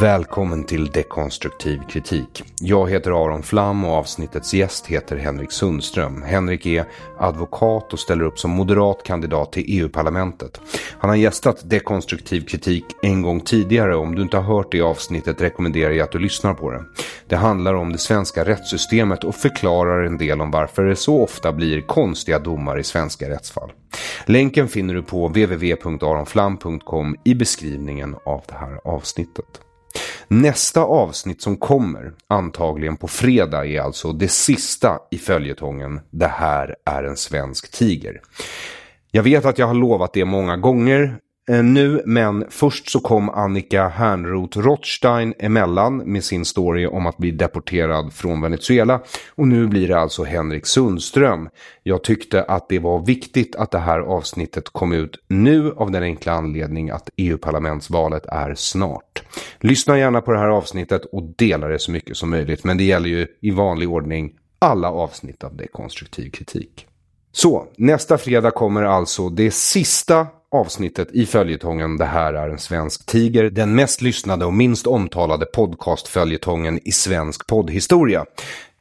Välkommen till Dekonstruktiv kritik. Jag heter Aron Flam och avsnittets gäst heter Henrik Sundström. Henrik är advokat och ställer upp som moderat kandidat till EU-parlamentet. Han har gästat Dekonstruktiv kritik en gång tidigare. Om du inte har hört det avsnittet rekommenderar jag att du lyssnar på det. Det handlar om det svenska rättssystemet och förklarar en del om varför det så ofta blir konstiga domar i svenska rättsfall. Länken finner du på www.aronflam.com i beskrivningen av det här avsnittet. Nästa avsnitt som kommer, antagligen på fredag, är alltså det sista i följetongen Det här är en svensk tiger. Jag vet att jag har lovat det många gånger Eh, nu, men först så kom Annika Hernroth Rothstein emellan med sin story om att bli deporterad från Venezuela. Och nu blir det alltså Henrik Sundström. Jag tyckte att det var viktigt att det här avsnittet kom ut nu av den enkla anledning att EU-parlamentsvalet är snart. Lyssna gärna på det här avsnittet och dela det så mycket som möjligt, men det gäller ju i vanlig ordning alla avsnitt av dekonstruktiv kritik. Så, nästa fredag kommer alltså det sista avsnittet i följetongen Det här är en svensk tiger. Den mest lyssnade och minst omtalade podcastföljetongen i svensk poddhistoria.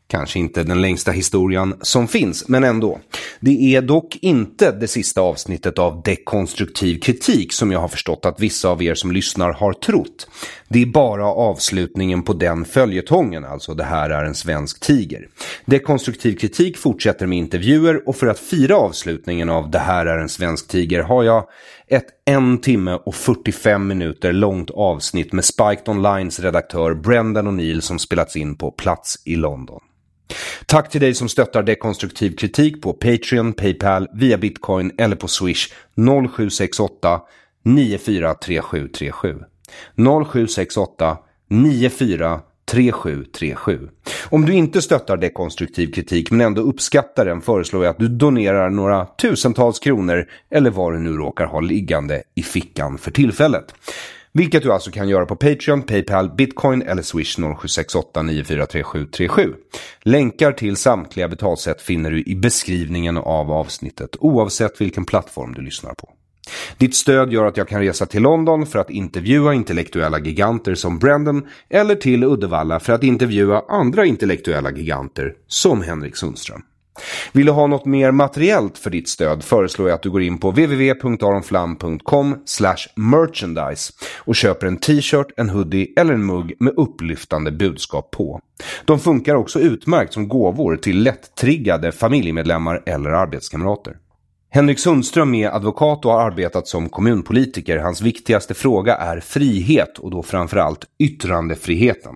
Kanske inte den längsta historien som finns, men ändå. Det är dock inte det sista avsnittet av dekonstruktiv kritik som jag har förstått att vissa av er som lyssnar har trott. Det är bara avslutningen på den följetongen, alltså det här är en svensk tiger. Dekonstruktiv kritik fortsätter med intervjuer och för att fira avslutningen av det här är en svensk tiger har jag ett en timme och 45 minuter långt avsnitt med Spiked Onlines redaktör Brendan O'Neill som spelats in på plats i London. Tack till dig som stöttar dekonstruktiv kritik på Patreon, Paypal, via Bitcoin eller på Swish 0768 943737. 0768 943737. Om du inte stöttar dekonstruktiv kritik men ändå uppskattar den föreslår jag att du donerar några tusentals kronor eller vad du nu råkar ha liggande i fickan för tillfället. Vilket du alltså kan göra på Patreon, Paypal, Bitcoin eller Swish 0768 943737. Länkar till samtliga betalsätt finner du i beskrivningen av avsnittet oavsett vilken plattform du lyssnar på. Ditt stöd gör att jag kan resa till London för att intervjua intellektuella giganter som Brandon eller till Uddevalla för att intervjua andra intellektuella giganter som Henrik Sundström. Vill du ha något mer materiellt för ditt stöd föreslår jag att du går in på www.aronflam.com merchandise och köper en t-shirt, en hoodie eller en mugg med upplyftande budskap på. De funkar också utmärkt som gåvor till lätt-triggade familjemedlemmar eller arbetskamrater. Henrik Sundström är advokat och har arbetat som kommunpolitiker. Hans viktigaste fråga är frihet och då framförallt yttrandefriheten.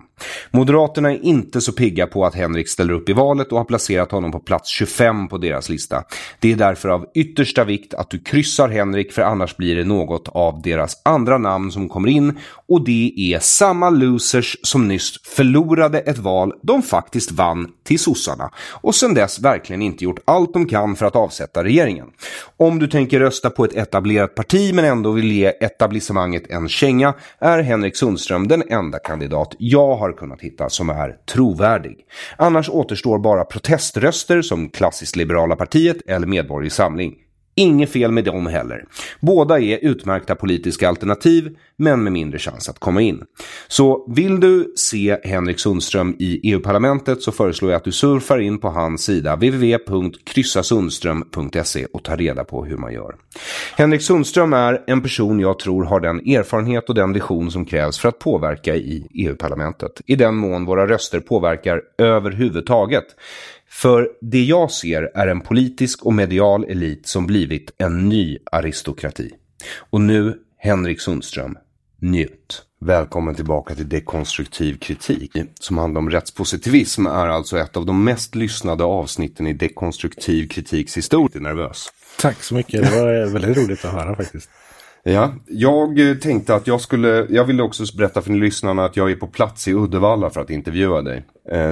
Moderaterna är inte så pigga på att Henrik ställer upp i valet och har placerat honom på plats 25 på deras lista. Det är därför av yttersta vikt att du kryssar Henrik för annars blir det något av deras andra namn som kommer in och det är samma losers som nyss förlorade ett val de faktiskt vann till sossarna och sedan dess verkligen inte gjort allt de kan för att avsätta regeringen. Om du tänker rösta på ett etablerat parti men ändå vill ge etablissemanget en känga är Henrik Sundström den enda kandidat jag har kunnat hitta som är trovärdig. Annars återstår bara proteströster som Klassiskt Liberala Partiet eller Medborgerlig Samling. Inget fel med dem heller. Båda är utmärkta politiska alternativ, men med mindre chans att komma in. Så vill du se Henrik Sundström i EU-parlamentet så föreslår jag att du surfar in på hans sida www.kryssasundström.se och tar reda på hur man gör. Henrik Sundström är en person jag tror har den erfarenhet och den vision som krävs för att påverka i EU-parlamentet. I den mån våra röster påverkar överhuvudtaget. För det jag ser är en politisk och medial elit som blivit en ny aristokrati. Och nu Henrik Sundström, njut. Välkommen tillbaka till Dekonstruktiv kritik som handlar om rättspositivism är alltså ett av de mest lyssnade avsnitten i Dekonstruktiv kritiks historia. Nervös. Tack så mycket, det var väldigt roligt att höra faktiskt. Ja, jag tänkte att jag skulle, jag ville också berätta för lyssnarna att jag är på plats i Uddevalla för att intervjua dig.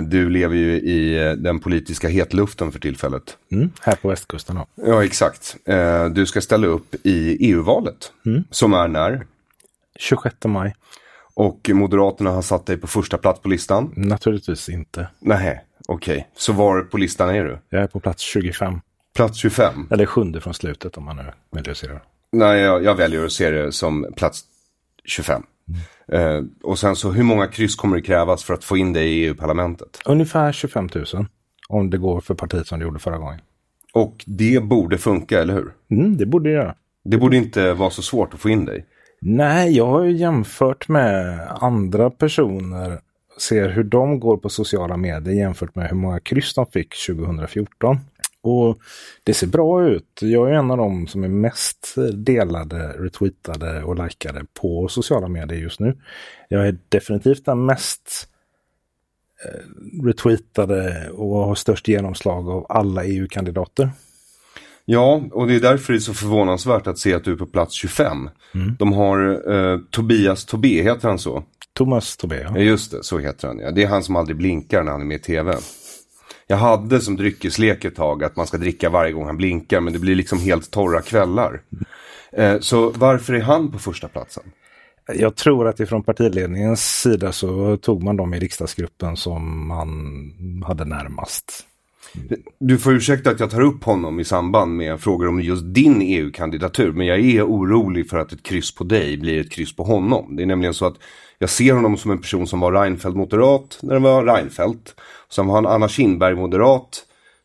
Du lever ju i den politiska hetluften för tillfället. Mm, här på västkusten då. Ja, exakt. Du ska ställa upp i EU-valet. Mm. Som är när? 26 maj. Och Moderaterna har satt dig på första plats på listan? Naturligtvis inte. Nej, okej. Okay. Så var på listan är du? Jag är på plats 25. Plats 25? Eller sjunde från slutet om man nu att se det. Nej, jag, jag, väljer att se det som plats 25. Mm. Eh, och sen så hur många kryss kommer det krävas för att få in dig i EU-parlamentet? Ungefär 25 000. Om det går för partiet som det gjorde förra gången. Och det borde funka, eller hur? Mm, det borde det göra. Det borde inte vara så svårt att få in dig. Nej, jag har ju jämfört med andra personer. Ser hur de går på sociala medier jämfört med hur många kryss de fick 2014. Och det ser bra ut. Jag är en av dem som är mest delade, retweetade och likade på sociala medier just nu. Jag är definitivt den mest retweetade och har störst genomslag av alla EU-kandidater. Ja, och det är därför det är så förvånansvärt att se att du är på plats 25. Mm. De har eh, Tobias Tobé, heter han så? Thomas Tobé, ja. Just det, så heter han. Ja. Det är han som aldrig blinkar när han är med i tv. Jag hade som dryckeslek ett tag att man ska dricka varje gång han blinkar, men det blir liksom helt torra kvällar. Eh, så varför är han på första platsen? Jag tror att ifrån partiledningens sida så tog man dem i riksdagsgruppen som man hade närmast. Du får ursäkta att jag tar upp honom i samband med frågor om just din EU-kandidatur. Men jag är orolig för att ett kryss på dig blir ett kryss på honom. Det är nämligen så att jag ser honom som en person som var Reinfeldt moderat när det var Reinfeldt. Sen var han Anna Kinberg moderat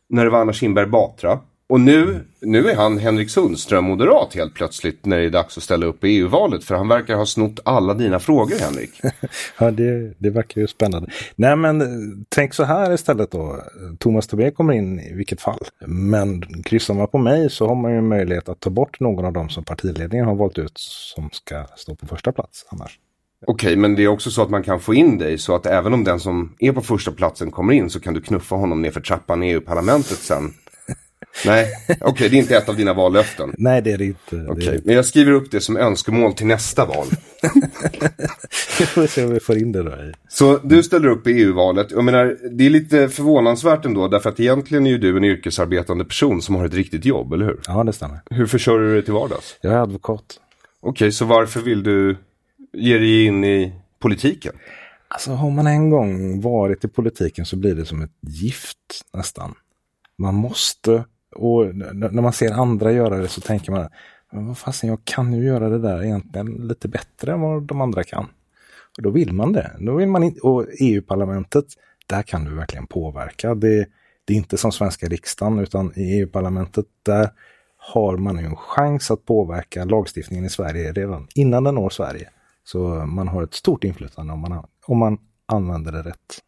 när det var Anna Kinberg Batra. Och nu, nu är han Henrik Sundström moderat helt plötsligt när det är dags att ställa upp i EU-valet. För han verkar ha snott alla dina frågor Henrik. ja, det, det verkar ju spännande. Nej, men eh, tänk så här istället då. Thomas Tobé kommer in i vilket fall. Men kryssar man på mig så har man ju möjlighet att ta bort någon av dem som partiledningen har valt ut som ska stå på första plats annars. Okej, okay, men det är också så att man kan få in dig så att även om den som är på första platsen kommer in så kan du knuffa honom ner för trappan i EU-parlamentet sen. Nej, okej, okay, det är inte ett av dina vallöften. Nej, det är det inte. Okej, okay, men jag skriver upp det som önskemål till nästa val. vi får se om vi får in det då. Så du ställer upp i EU-valet. Jag menar, det är lite förvånansvärt ändå, därför att egentligen är ju du en yrkesarbetande person som har ett riktigt jobb, eller hur? Ja, det stämmer. Hur försörjer du dig till vardags? Jag är advokat. Okej, så varför vill du Ger dig in i politiken? Alltså har man en gång varit i politiken så blir det som ett gift nästan. Man måste, och när man ser andra göra det så tänker man, men vad fasen, jag kan ju göra det där egentligen lite bättre än vad de andra kan. Och då vill man det. Då vill man in, och EU-parlamentet, där kan du verkligen påverka. Det, det är inte som svenska riksdagen, utan i EU-parlamentet, där har man en chans att påverka lagstiftningen i Sverige redan innan den når Sverige. Så man har ett stort inflytande om man, om man använder det rätt.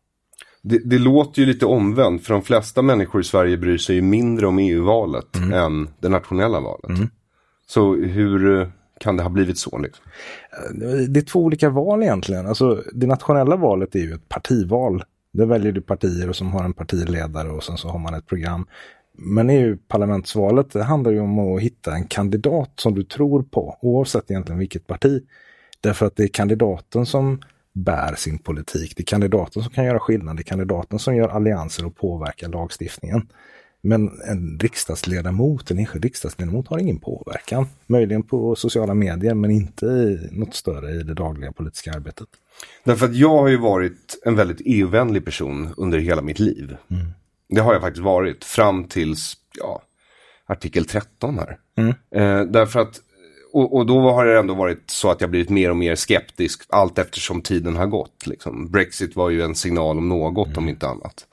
Det, det, låter ju lite omvänt för de flesta människor i Sverige bryr sig ju mindre om EU-valet mm. än det nationella valet. Mm. Så hur kan det ha blivit så? Liksom? Det är två olika val egentligen. Alltså, det nationella valet är ju ett partival. Där väljer du partier som har en partiledare och sen så har man ett program. Men EU-parlamentsvalet handlar ju om att hitta en kandidat som du tror på, oavsett egentligen vilket parti. Därför att det är kandidaten som bär sin politik. Det är kandidaten som kan göra skillnad. Det är kandidaten som gör allianser och påverkar lagstiftningen. Men en riksdagsledamot, en enskild riksdagsledamot har ingen påverkan. Möjligen på sociala medier men inte i något större i det dagliga politiska arbetet. Därför att jag har ju varit en väldigt EU-vänlig person under hela mitt liv. Mm. Det har jag faktiskt varit fram tills ja, artikel 13 här. Mm. Eh, därför att och, och, då har det ändå varit så att jag blivit mer och mer skeptisk allt eftersom tiden har gått. Liksom. Brexit var ju en signal om något mm. om inte annat.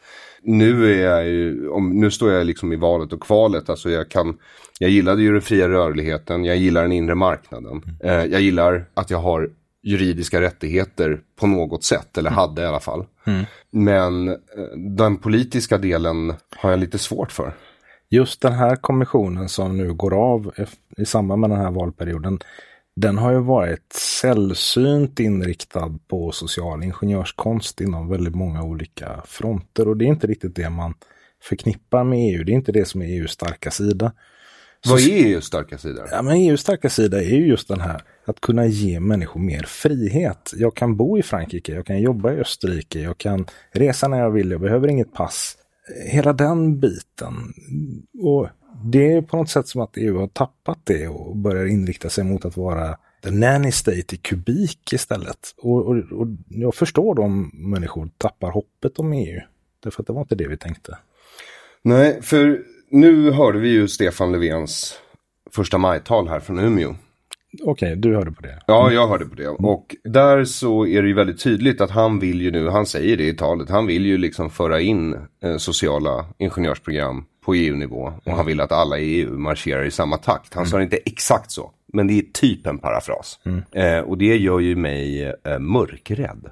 Nu, är jag ju, om, nu står jag liksom i valet och kvalet. Alltså jag, kan, jag gillade ju den fria rörligheten, jag gillar den inre marknaden. Mm. Eh, jag gillar att jag har juridiska rättigheter på något sätt, eller mm. hade i alla fall. Mm. Men eh, den politiska delen har jag lite svårt för. Just den här kommissionen som nu går av i samband med den här valperioden, den har ju varit sällsynt inriktad på social ingenjörskonst inom väldigt många olika fronter och det är inte riktigt det man förknippar med EU. Det är inte det som är EUs starka sida. Vad är EUs starka sida? Ja, men EUs starka sida är ju just den här att kunna ge människor mer frihet. Jag kan bo i Frankrike, jag kan jobba i Österrike, jag kan resa när jag vill, jag behöver inget pass. Hela den biten. Och det är på något sätt som att EU har tappat det och börjar inrikta sig mot att vara the nanny state i kubik istället. Och, och, och jag förstår om människor tappar hoppet om EU. Därför att det var inte det vi tänkte. Nej, för nu hörde vi ju Stefan Löfvens första majtal här från Umeå. Okej, okay, du hörde på det. Ja, jag hörde på det. Och där så är det ju väldigt tydligt att han vill ju nu, han säger det i talet, han vill ju liksom föra in eh, sociala ingenjörsprogram på EU-nivå. Och han vill att alla i EU marscherar i samma takt. Han mm. sa inte exakt så, men det är typ en parafras. Mm. Eh, och det gör ju mig eh, mörkrädd.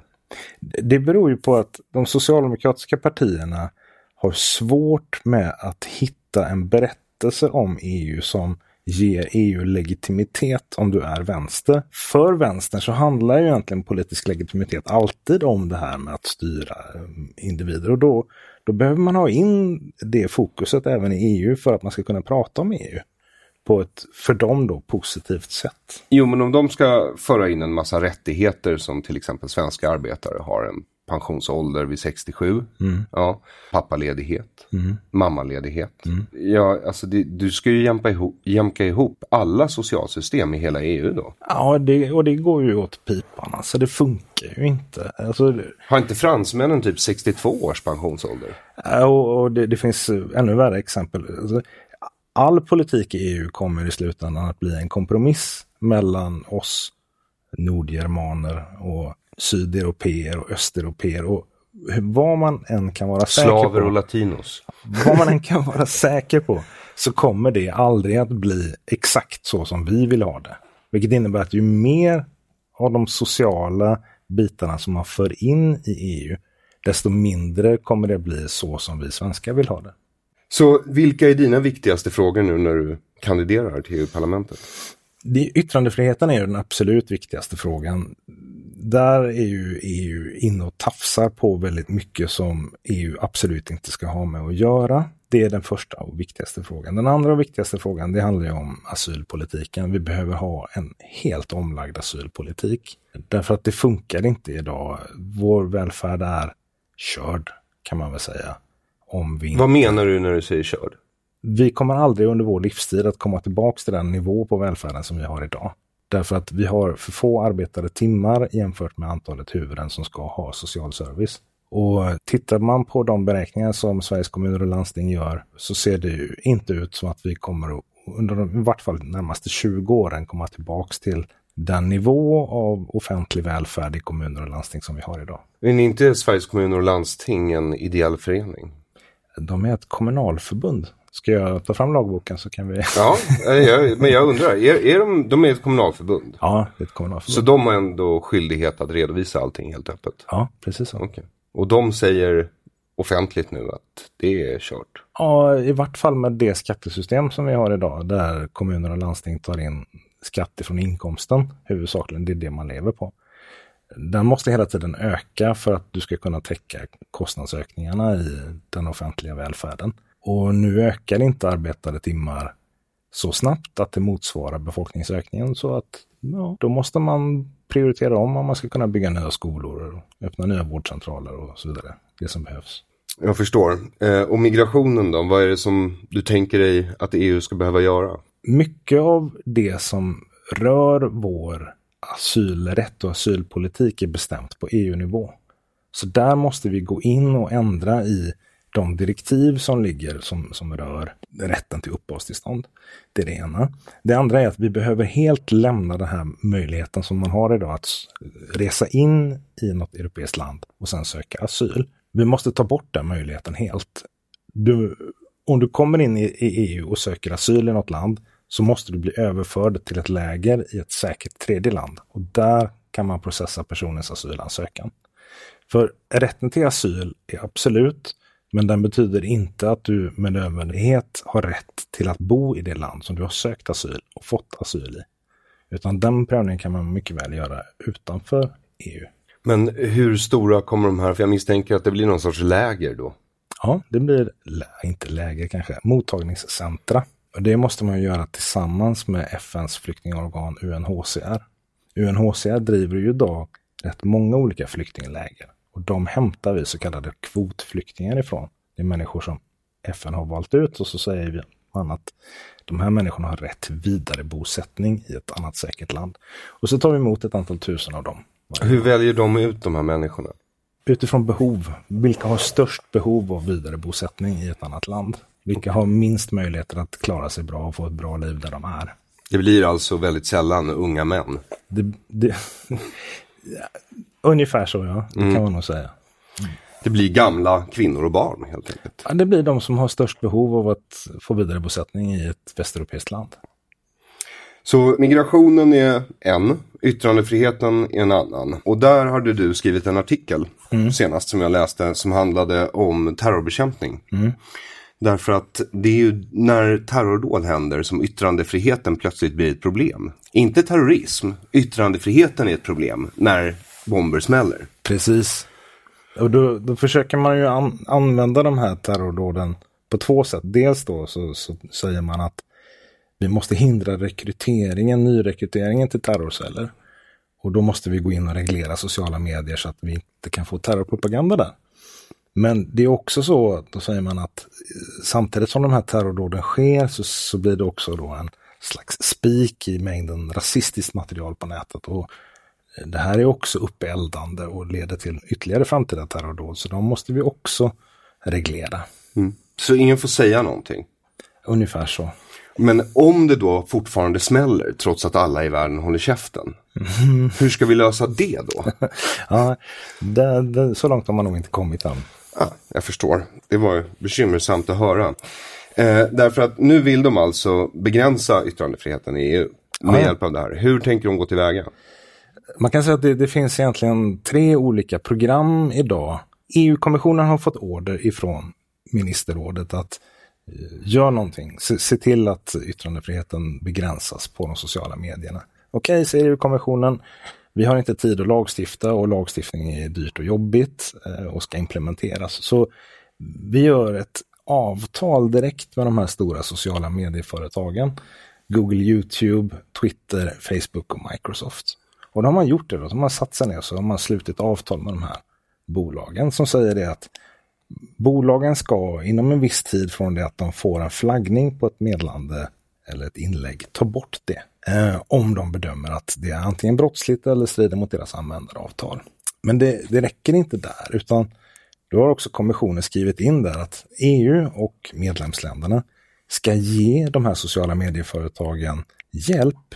Det beror ju på att de socialdemokratiska partierna har svårt med att hitta en berättelse om EU som ge EU legitimitet om du är vänster. För vänstern så handlar ju egentligen politisk legitimitet alltid om det här med att styra eh, individer och då, då behöver man ha in det fokuset även i EU för att man ska kunna prata om EU på ett för dem då positivt sätt. Jo, men om de ska föra in en massa rättigheter som till exempel svenska arbetare har en pensionsålder vid 67. Mm. Ja, pappaledighet, mm. mammaledighet. Mm. Ja, alltså det, du ska ju jämka ihop, jämka ihop alla socialsystem i hela EU då. Ja, det, och det går ju åt pipan. Alltså det funkar ju inte. Alltså, Har inte fransmännen typ 62 års pensionsålder? Ja, och, och det, det, finns ännu värre exempel. Alltså, all politik i EU kommer i slutändan att bli en kompromiss mellan oss nordgermaner och sydeuropeer och östeuropeer och vad man än kan vara säker på. Slaver och latinos. Vad man än kan vara säker på så kommer det aldrig att bli exakt så som vi vill ha det. Vilket innebär att ju mer av de sociala bitarna som man för in i EU, desto mindre kommer det bli så som vi svenskar vill ha det. Så vilka är dina viktigaste frågor nu när du kandiderar till EU-parlamentet? Yttrandefriheten är den absolut viktigaste frågan där är ju EU inne och tafsar på väldigt mycket som EU absolut inte ska ha med att göra. Det är den första och viktigaste frågan. Den andra och viktigaste frågan, det handlar ju om asylpolitiken. Vi behöver ha en helt omlagd asylpolitik. Därför att det funkar inte idag. Vår välfärd är körd, kan man väl säga. Om vi inte... Vad menar du när du säger körd? Vi kommer aldrig under vår livstid att komma tillbaka till den nivå på välfärden som vi har idag. Därför att vi har för få arbetade timmar jämfört med antalet huvuden som ska ha social service. Och tittar man på de beräkningar som Sveriges kommuner och landsting gör så ser det ju inte ut som att vi kommer att under de, i vart fall de närmaste 20 åren komma tillbaks till den nivå av offentlig välfärd i kommuner och landsting som vi har idag. Men är inte Sveriges kommuner och landsting en ideell förening? De är ett kommunalförbund. Ska jag ta fram lagboken så kan vi... ja, men jag undrar, är, är de, de är ett kommunalförbund? Ja, det är ett kommunalförbund. Så de har ändå skyldighet att redovisa allting helt öppet? Ja, precis så. Okay. Och de säger offentligt nu att det är kört? Ja, i vart fall med det skattesystem som vi har idag där kommuner och landsting tar in skatt ifrån inkomsten huvudsakligen, det är det man lever på. Den måste hela tiden öka för att du ska kunna täcka kostnadsökningarna i den offentliga välfärden. Och nu ökar inte arbetade timmar så snabbt att det motsvarar befolkningsökningen så att ja, då måste man prioritera om om man ska kunna bygga nya skolor, öppna nya vårdcentraler och så vidare. Det som behövs. Jag förstår. Eh, och migrationen då? Vad är det som du tänker dig att EU ska behöva göra? Mycket av det som rör vår asylrätt och asylpolitik är bestämt på EU-nivå. Så där måste vi gå in och ändra i de direktiv som ligger som, som rör rätten till uppehållstillstånd. Det är det ena. Det andra är att vi behöver helt lämna den här möjligheten som man har idag att resa in i något europeiskt land och sen söka asyl. Vi måste ta bort den möjligheten helt. Du, om du kommer in i, i EU och söker asyl i något land så måste du bli överförd till ett läger i ett säkert tredje land. Och där kan man processa personens asylansökan. För rätten till asyl är absolut, men den betyder inte att du med nödvändighet har rätt till att bo i det land som du har sökt asyl och fått asyl i. Utan den prövningen kan man mycket väl göra utanför EU. Men hur stora kommer de här, för jag misstänker att det blir någon sorts läger då? Ja, det blir, inte läger kanske, mottagningscentra. Och det måste man göra tillsammans med FNs flyktingorgan UNHCR. UNHCR driver ju idag rätt många olika flyktingläger och de hämtar vi så kallade kvotflyktingar ifrån. Det är människor som FN har valt ut och så säger vi att de här människorna har rätt till vidare bosättning i ett annat säkert land. Och så tar vi emot ett antal tusen av dem. Hur väljer de ut de här människorna? Utifrån behov. Vilka har störst behov av vidare bosättning i ett annat land? Vilka har minst möjligheter att klara sig bra och få ett bra liv där de är? Det blir alltså väldigt sällan unga män. Det, det, ungefär så ja, det mm. kan man nog säga. Det blir gamla kvinnor och barn helt enkelt. Ja, det blir de som har störst behov av att få vidarebosättning i ett västeuropeiskt land. Så migrationen är en, yttrandefriheten är en annan. Och där hade du skrivit en artikel mm. senast som jag läste som handlade om terrorbekämpning. Mm. Därför att det är ju när terrordåd händer som yttrandefriheten plötsligt blir ett problem. Inte terrorism, yttrandefriheten är ett problem när bomber smäller. Precis. Och då, då försöker man ju an använda de här terrordåden på två sätt. Dels då så, så, säger man att vi måste hindra rekryteringen, nyrekryteringen till terrorceller. Och då måste vi gå in och reglera sociala medier så att vi inte kan få terrorpropaganda där. Men det är också så, då säger man att eh, samtidigt som de här terrordåden sker så, så blir det också då en slags spik i mängden rasistiskt material på nätet. Och eh, det här är också uppeldande och leder till ytterligare framtida terrordåd. Så de måste vi också reglera. Mm. Så ingen får säga någonting? Ungefär så. Men om det då fortfarande smäller trots att alla i världen håller käften. Mm. Hur ska vi lösa det då? ja, det, det, så långt har man nog inte kommit än. Ja, jag förstår. Det var bekymmersamt att höra. Eh, därför att nu vill de alltså begränsa yttrandefriheten i EU med ja. hjälp av det här. Hur tänker de gå tillväga? Man kan säga att det, det finns egentligen tre olika program idag. EU-kommissionen har fått order ifrån ministerrådet att eh, gör någonting. Se, se, till att yttrandefriheten begränsas på de sociala medierna. Okej, okay, säger EU-kommissionen. Vi har inte tid att lagstifta och lagstiftning är dyrt och jobbigt eh, och ska implementeras. Så vi gör ett avtal direkt med de här stora sociala medieföretagen. Google, YouTube, Twitter, Facebook och Microsoft. Och då har man gjort det. Då. så har satt sig ner och så har man slutit avtal med de här bolagen som säger det att bolagen ska inom en viss tid från det att de får en flaggning på ett meddelande eller ett inlägg ta bort det. Eh, om de bedömer att det är antingen brottsligt eller strider mot deras användaravtal. Men det, det räcker inte där, utan då har också kommissionen skrivit in där att EU och medlemsländerna ska ge de här sociala medieföretagen hjälp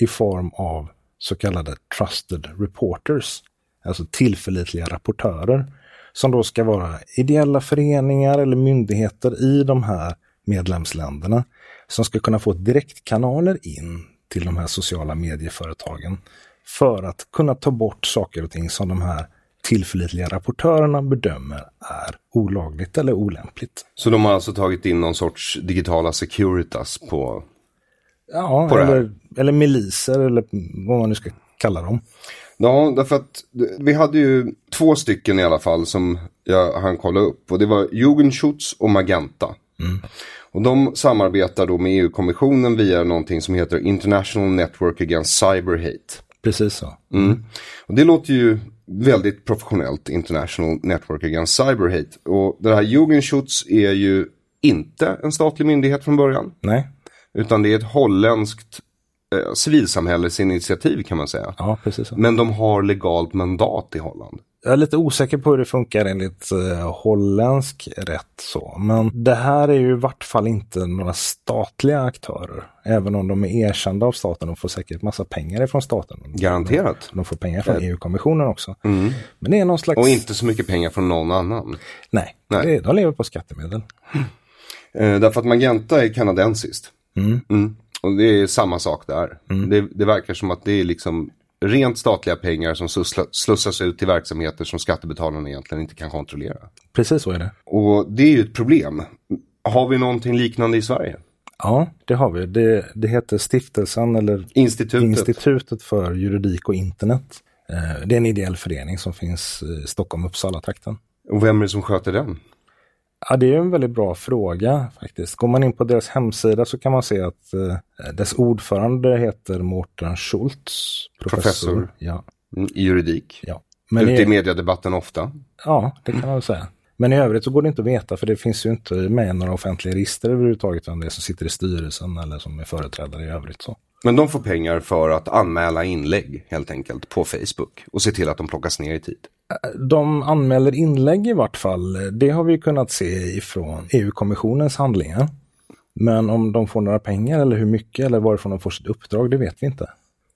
i form av så kallade trusted reporters, alltså tillförlitliga rapportörer, som då ska vara ideella föreningar eller myndigheter i de här medlemsländerna som ska kunna få direktkanaler in till de här sociala medieföretagen för att kunna ta bort saker och ting som de här tillförlitliga rapportörerna bedömer är olagligt eller olämpligt. Så de har alltså tagit in någon sorts digitala Securitas på Ja, på eller, eller miliser eller vad man nu ska kalla dem. Ja, därför att vi hade ju två stycken i alla fall som jag hann kolla upp. Och det var Jugendschutz och Magenta. Och de samarbetar då med EU-kommissionen via någonting som heter International Network Against Cyber Hate. Precis så. Mm. Och det låter ju väldigt professionellt, International Network Against Cyber Hate. Och det här Jugendschutz är ju inte en statlig myndighet från början. Nej, Utan det är ett holländskt eh, civilsamhällesinitiativ kan man säga. ja precis så. Men de har legalt mandat i Holland. Jag är lite osäker på hur det funkar enligt eh, holländsk rätt så. Men det här är ju i vart fall inte några statliga aktörer. Även om de är erkända av staten och får säkert massa pengar ifrån staten. Garanterat. De får pengar från EU-kommissionen också. Men det är någon slags... Och inte så mycket pengar från någon annan. Nej, Nej. De lever på skattemedel. Eh, därför att Magenta är kanadensiskt. Mm. Och det är samma sak där. Det, det verkar som att det är liksom rent statliga pengar som slussas ut till verksamheter som skattebetalarna egentligen inte kan kontrollera. Precis så är det. Och det är ju ett problem. Har vi någonting liknande i Sverige? Ja, det har vi. Det, det heter stiftelsen eller Institutet. Institutet för juridik och internet. Eh, Det är en ideell förening som finns i Stockholm-Uppsala-trakten. Och vem är det som sköter den? Ja, det är en väldigt bra fråga faktiskt. Går man in på deras hemsida så kan man se att eh, dess ordförande heter Mårten Schultz. Professor. Professor. Ja, Mm, I juridik. ja. Men Ute i i, mediedebatten ofta. ja, det kan man väl säga. Men i övrigt så går det inte att veta för det finns ju inte med några offentliga register överhuvudtaget vem det är som sitter i styrelsen eller som är företrädare i övrigt. Så. Men de får pengar för att anmäla inlägg helt enkelt på Facebook. Och se till att de plockas ner i tid. De anmäler inlägg i vart fall. Det har vi kunnat se ifrån EU-kommissionens handlingar. Men om de får några pengar eller hur mycket eller varifrån de får sitt uppdrag, det vet vi inte.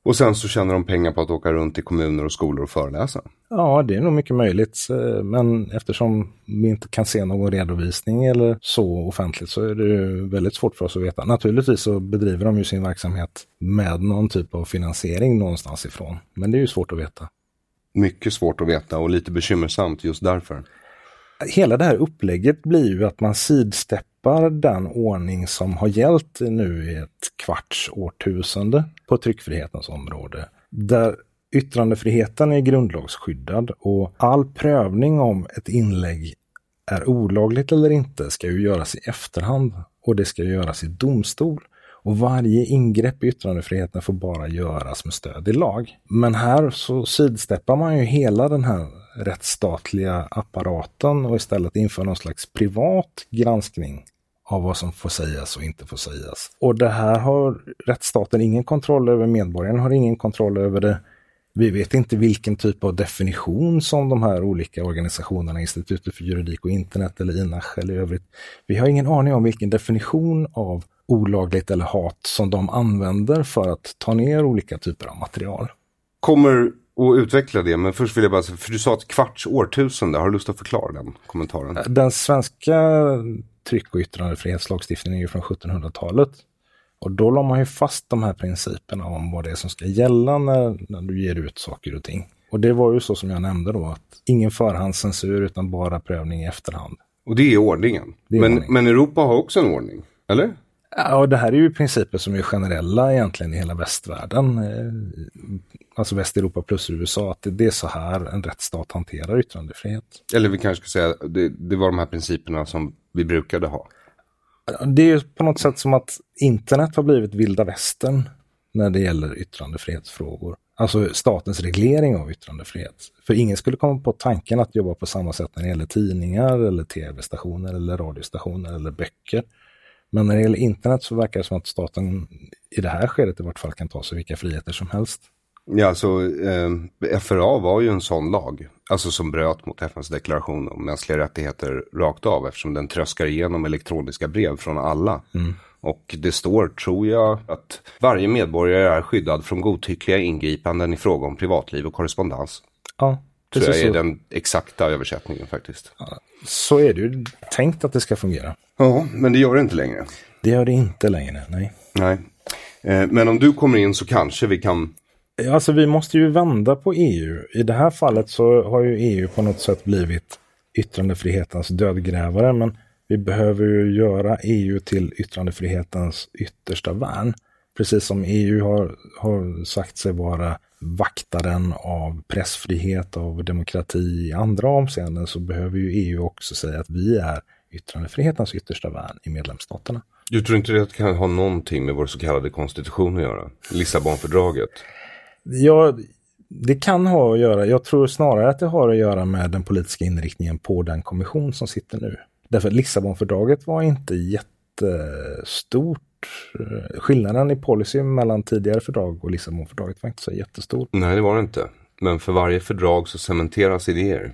Och sen så tjänar de pengar på att åka runt i kommuner och skolor och föreläsa. Ja, det är nog mycket möjligt. Men eftersom vi inte kan se någon redovisning eller så offentligt så är det väldigt svårt för oss att veta. Naturligtvis så bedriver de ju sin verksamhet med någon typ av finansiering någonstans ifrån. Men det är ju svårt att veta. Mycket svårt att veta och lite bekymmersamt just därför. hela det här upplägget blir ju att man sidsteppar den ordning som har gällt nu i ett kvarts årtusende på tryckfrihetens område. Där yttrandefriheten är grundlagsskyddad och all prövning om ett inlägg är olagligt eller inte ska ju göras i efterhand och det ska göras i domstol. Och varje ingrepp i yttrandefriheten får bara göras med stöd i lag. Men här så sidsteppar man ju hela den här rättsstatliga apparaten och istället inför någon slags privat granskning av vad som får sägas och inte får sägas. Och det här har rättsstaten ingen kontroll över, medborgaren har ingen kontroll över det. Vi vet inte vilken typ av definition som de här olika organisationerna, Institutet för juridik och internet eller INAH eller övrigt. Vi har ingen aning om vilken definition av olagligt eller hat som de använder för att ta ner olika typer av material. Kommer att utveckla det, men först vill jag bara säga, för du sa ett kvarts årtusende, har du lust att förklara den kommentaren? Den svenska tryck och yttrandefrihetslagstiftningen är ju från 1700-talet. Och då la man ju fast de här principerna om vad det är som ska gälla när, när du ger ut saker och ting. Och det var ju så som jag nämnde då, att ingen förhandscensur utan bara prövning i efterhand. Och det är ordningen. Det är men, ordningen. men Europa har också en ordning, eller? Ja, och det här är ju principer som är generella egentligen i hela västvärlden. eh, Alltså Västeuropa plus USA, att det, det är så här en rättsstat hanterar yttrandefrihet. Eller vi kanske ska säga, det, det var de här principerna som vi brukade ha. Det är ju på något sätt som att internet har blivit vilda västern när det gäller yttrandefrihetsfrågor. Alltså statens reglering av yttrandefrihet. För ingen skulle komma på tanken att jobba på samma sätt när det gäller tidningar eller tv-stationer eller radiostationer eller böcker. Men när det gäller internet så verkar det som att staten i det här skedet i vart fall kan ta sig vilka friheter som helst. Ja, alltså eh, FRA var ju en sån lag. Alltså som bröt mot FNs deklaration om mänskliga rättigheter rakt av. Eftersom den tröskar igenom elektroniska brev från alla. Och det står, tror jag, att varje medborgare är skyddad från godtyckliga ingripanden i fråga om privatliv och korrespondens. Ja, Tror jag precis är så. den exakta översättningen faktiskt. Så är det ju tänkt att det ska fungera. Ja, men det gör det inte längre. Det gör det inte längre, nej. Nej. Eh, men om du kommer in så kanske vi kan Alltså vi måste ju vända på EU. I det här fallet så har ju EU på något sätt blivit yttrandefrihetens dödgrävare. Men vi behöver ju göra EU till yttrandefrihetens yttersta värn. Precis som EU har, har sagt sig vara vaktaren av pressfrihet, av demokrati i andra avseenden så behöver ju EU också säga att vi är yttrandefrihetens yttersta värn i medlemsstaterna. Du tror inte det kan ha någonting med vår så kallade konstitution att göra? Lissabonfördraget? Ja, det kan ha att göra. Jag tror snarare att det har att göra med den politiska inriktningen på den kommission som sitter nu. Därför att Lissabonfördraget var inte jättestort. Skillnaden i policy mellan tidigare fördrag och Lissabonfördraget var inte så jättestor. Nej, det var det inte. Men för varje fördrag så cementeras idéer.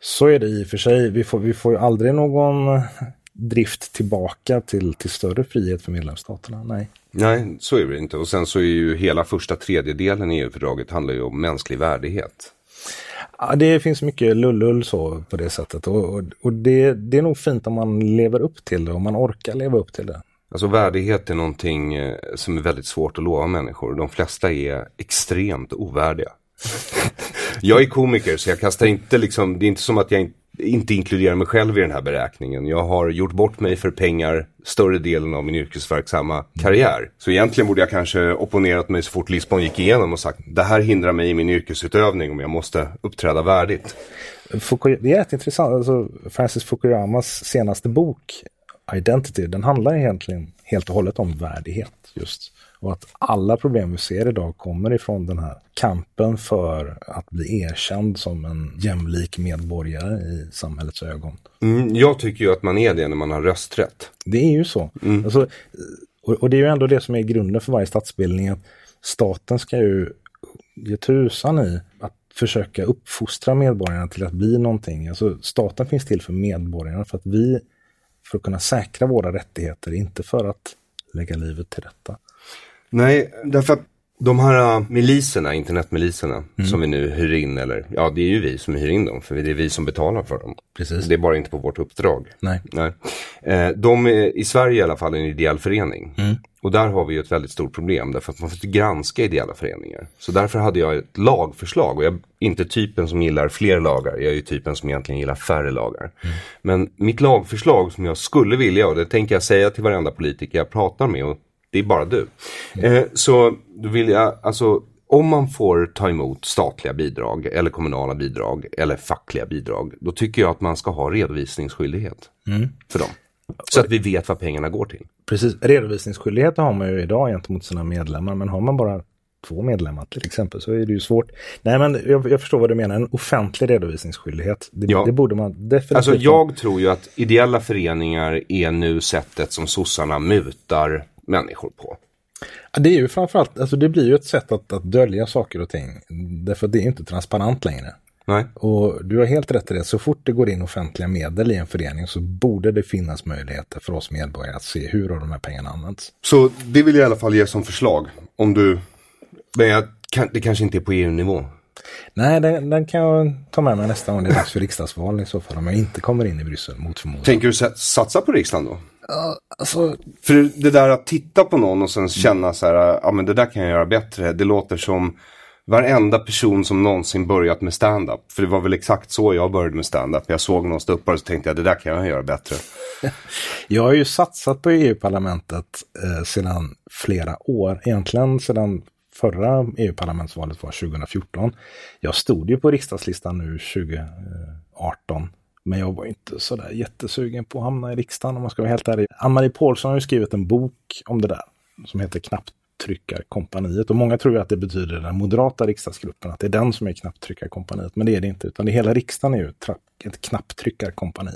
Så är det i och för sig. Vi får, vi får aldrig någon drift tillbaka till, till större frihet för medlemsstaterna. Nej. Nej, så är det inte. Och sen så är ju hela första tredjedelen i EU-fördraget handlar ju om mänsklig värdighet. Ja, det finns mycket lullull så på det sättet och, och, och det, det, är nog fint om man lever upp till det, om man orkar leva upp till det. Alltså värdighet är någonting eh, som är väldigt svårt att lova människor. De flesta är extremt ovärdiga. jag är komiker så jag kastar inte liksom, det är inte som att jag inte inkluderar mig själv i den här beräkningen. Jag har gjort bort mig för pengar större delen av min yrkesverksamma karriär. Så egentligen borde jag kanske opponerat mig så fort Lisbon gick igenom och sagt det här hindrar mig i min yrkesutövning om jag måste uppträda värdigt. det är rätt intressant, alltså Francis Fukuyamas senaste bok Identity, den handlar egentligen helt och hållet om värdighet just. Och att alla problem vi ser idag kommer ifrån den här kampen för att bli erkänd som en jämlik medborgare i samhällets ögon. Mm, jag tycker ju att man är det när man har rösträtt. Det är ju så. Mm. Alltså, och, det är ju ändå det som är grunden för varje statsbildning. Att staten ska ju ge tusan i att försöka uppfostra medborgarna till att bli någonting. Alltså, staten finns till för medborgarna för att vi, för att kunna säkra våra rättigheter, inte för att lägga livet till rätta. Nej, därför att de här uh, miliserna, internetmiliserna, mm. som vi nu hyr in, eller ja, det är ju vi som hyr in dem, för det är vi som betalar för dem. Precis. Det är bara inte på vårt uppdrag. Nej. Nej. Eh, de är i Sverige i alla fall en ideell förening. Mm. Och där har vi ju ett väldigt stort problem, därför att man får granska ideella föreningar. Så därför hade jag ett lagförslag, och jag är inte typen som gillar fler lagar, jag är ju typen som egentligen gillar färre lagar. Mm. Men mitt lagförslag som jag skulle vilja, och det tänker jag säga till varenda politiker jag pratar med, och det är bara du. Eh, så vill jag, alltså om man får ta emot statliga bidrag eller kommunala bidrag eller fackliga bidrag, då tycker jag att man ska ha redovisningsskyldighet mm. för dem. Så att vi vet vad pengarna går till. Precis, redovisningsskyldighet har man ju idag gentemot sina medlemmar, men har man bara två medlemmar till exempel så är det ju svårt. Nej men jag, jag förstår vad du menar, en offentlig redovisningsskyldighet. Det, ja. det borde man definitivt Alltså jag tror ju att ideella föreningar är nu sättet som sossarna mutar människor på. Det är ju framförallt, alltså det blir ju ett sätt att, att dölja saker och ting. Därför att det är inte transparent längre. Nej. Och du har helt rätt i det, så fort det går in offentliga medel i en förening så borde det finnas möjligheter för oss medborgare att se hur de här pengarna använts. Så det vill jag i alla fall ge som förslag. Om du, men jag, det kanske inte är på EU-nivå. Nej, den, den, kan jag ta med mig nästa gång det är dags för riksdagsval i så fall. Om jag inte kommer in i Bryssel mot förmodan. Tänker du satsa på riksdagen då? alltså... För det där att titta på någon och sen känna så här, ja men det där kan jag göra bättre. Det låter som varenda person som någonsin börjat med stand-up. För det var väl exakt så jag började med stand-up. Jag såg någon ståuppare och så tänkte jag det där kan jag göra bättre. jag har ju satsat på EU-parlamentet eh, sedan flera år. Egentligen sedan förra EU-parlamentsvalet var 2014. Jag stod ju på riksdagslistan nu 2018. Men jag var inte sådär jättesugen på att hamna i riksdagen om man ska vara helt ärlig. Ann-Marie Paulsson har ju skrivit en bok om det där som heter Knappt Knapptryckarkompaniet. Och många tror att det betyder den moderata riksdagsgruppen, att det är den som är knapptryckarkompaniet. Men det är det inte, utan det hela riksdagen är ju ett knapptryckarkompani.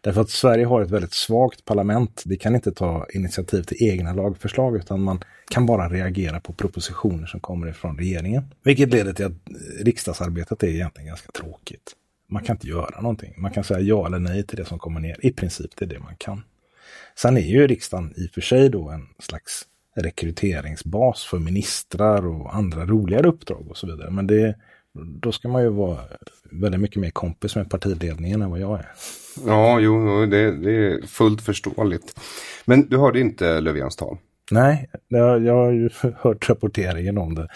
Därför att Sverige har ett väldigt svagt parlament. Det kan inte ta initiativ till egna lagförslag utan man kan bara reagera på propositioner som kommer ifrån regeringen. Vilket leder till att riksdagsarbetet är egentligen ganska tråkigt. Man kan inte göra någonting. Man kan säga ja eller nej till det som kommer ner. I princip det är det man kan. Sen är ju riksdagen i och för sig då en slags rekryteringsbas för ministrar och andra roligare uppdrag och så vidare. Men det, då ska man ju vara väldigt mycket mer kompis med partiledningen än vad jag är. Ja, jo, det, det är fullt förståeligt. Men du hörde inte Löfvens tal? Nej, jag, jag har ju hört rapporteringen om det.